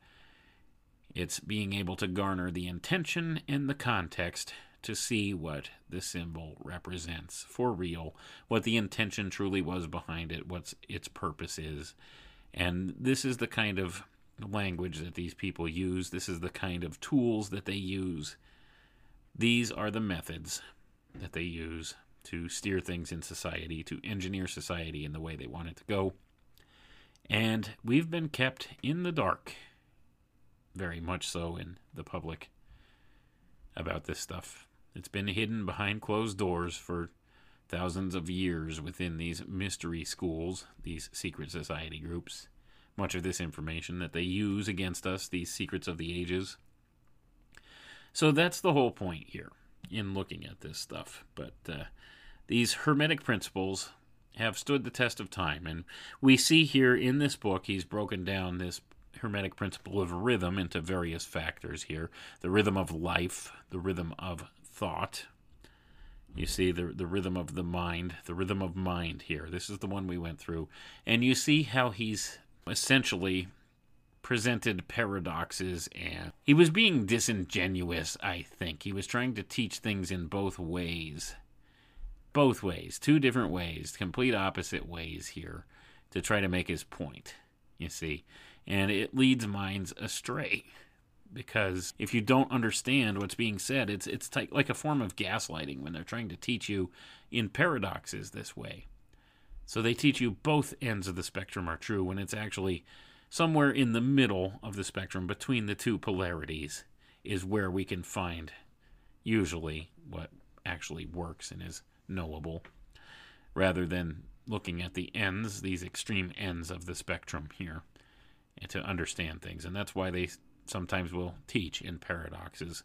[SPEAKER 1] It's being able to garner the intention and the context to see what the symbol represents for real, what the intention truly was behind it, what its purpose is. And this is the kind of language that these people use. This is the kind of tools that they use. These are the methods that they use to steer things in society, to engineer society in the way they want it to go. And we've been kept in the dark, very much so in the public, about this stuff. It's been hidden behind closed doors for thousands of years within these mystery schools, these secret society groups much of this information that they use against us, these secrets of the ages. So that's the whole point here in looking at this stuff. But uh, these Hermetic principles have stood the test of time. And we see here in this book, he's broken down this Hermetic principle of rhythm into various factors here the rhythm of life, the rhythm of thought. You see the, the rhythm of the mind, the rhythm of mind here. This is the one we went through. And you see how he's essentially presented paradoxes and he was being disingenuous, I think. He was trying to teach things in both ways. Both ways, two different ways, complete opposite ways here to try to make his point, you see. And it leads minds astray because if you don't understand what's being said, it's it's like a form of gaslighting when they're trying to teach you in paradoxes this way. So they teach you both ends of the spectrum are true when it's actually somewhere in the middle of the spectrum between the two polarities is where we can find usually what actually works and is knowable rather than looking at the ends, these extreme ends of the spectrum here, and to understand things. And that's why they sometimes will teach in paradoxes.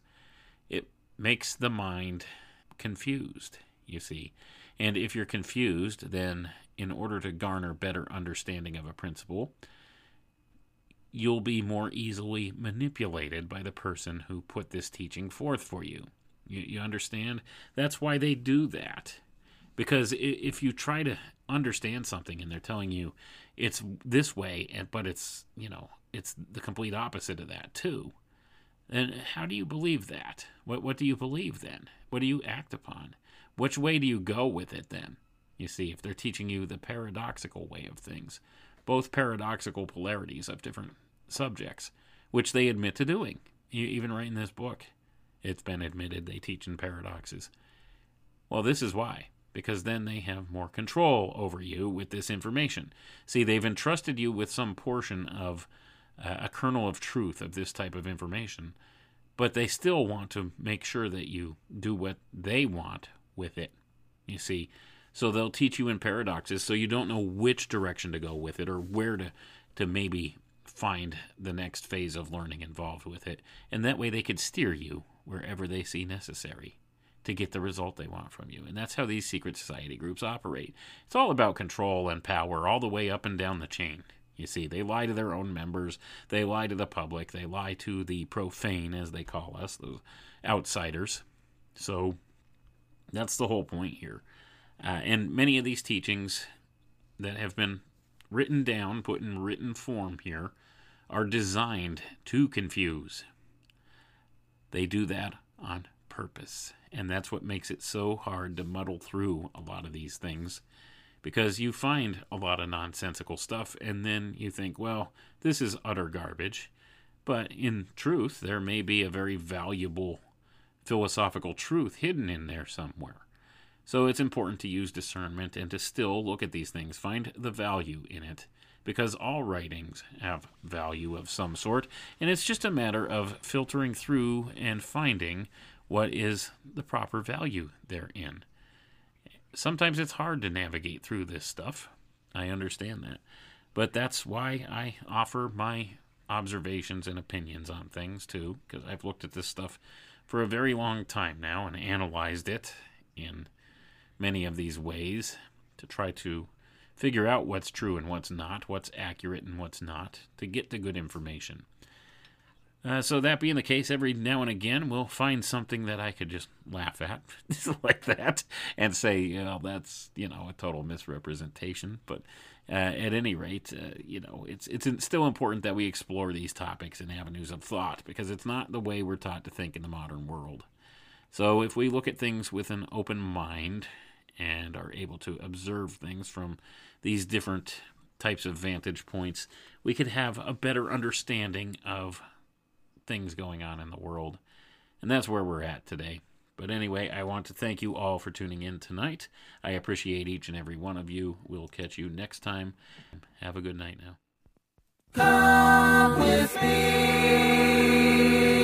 [SPEAKER 1] It makes the mind confused, you see. And if you're confused, then in order to garner better understanding of a principle, you'll be more easily manipulated by the person who put this teaching forth for you. You, you understand? That's why they do that. Because if you try to understand something and they're telling you it's this way, but it's, you know, it's the complete opposite of that too, And how do you believe that? What what do you believe then? What do you act upon? Which way do you go with it then? You see, if they're teaching you the paradoxical way of things, both paradoxical polarities of different subjects, which they admit to doing. Even write in this book, it's been admitted they teach in paradoxes. Well, this is why. Because then they have more control over you with this information. See, they've entrusted you with some portion of uh, a kernel of truth of this type of information, but they still want to make sure that you do what they want with it. You see, so they'll teach you in paradoxes so you don't know which direction to go with it or where to, to maybe find the next phase of learning involved with it. And that way they could steer you wherever they see necessary to get the result they want from you. And that's how these secret society groups operate. It's all about control and power all the way up and down the chain. You see, they lie to their own members, they lie to the public, they lie to the profane, as they call us, those outsiders. So that's the whole point here. Uh, and many of these teachings that have been written down, put in written form here, are designed to confuse. They do that on purpose. And that's what makes it so hard to muddle through a lot of these things because you find a lot of nonsensical stuff and then you think, well, this is utter garbage. But in truth, there may be a very valuable philosophical truth hidden in there somewhere. So it's important to use discernment and to still look at these things, find the value in it, because all writings have value of some sort, and it's just a matter of filtering through and finding what is the proper value therein. Sometimes it's hard to navigate through this stuff. I understand that. But that's why I offer my observations and opinions on things too, because I've looked at this stuff for a very long time now and analyzed it in many of these ways to try to figure out what's true and what's not, what's accurate and what's not, to get the good information. Uh, so that being the case, every now and again we'll find something that I could just laugh at, like that, and say, you know, that's you know a total misrepresentation. But uh, at any rate, uh, you know, it's it's still important that we explore these topics and avenues of thought because it's not the way we're taught to think in the modern world. So if we look at things with an open mind and are able to observe things from these different types of vantage points, we could have a better understanding of things going on in the world. And that's where we're at today. But anyway, I want to thank you all for tuning in tonight. I appreciate each and every one of you. We'll catch you next time. Have a good night now.
[SPEAKER 2] Come with me.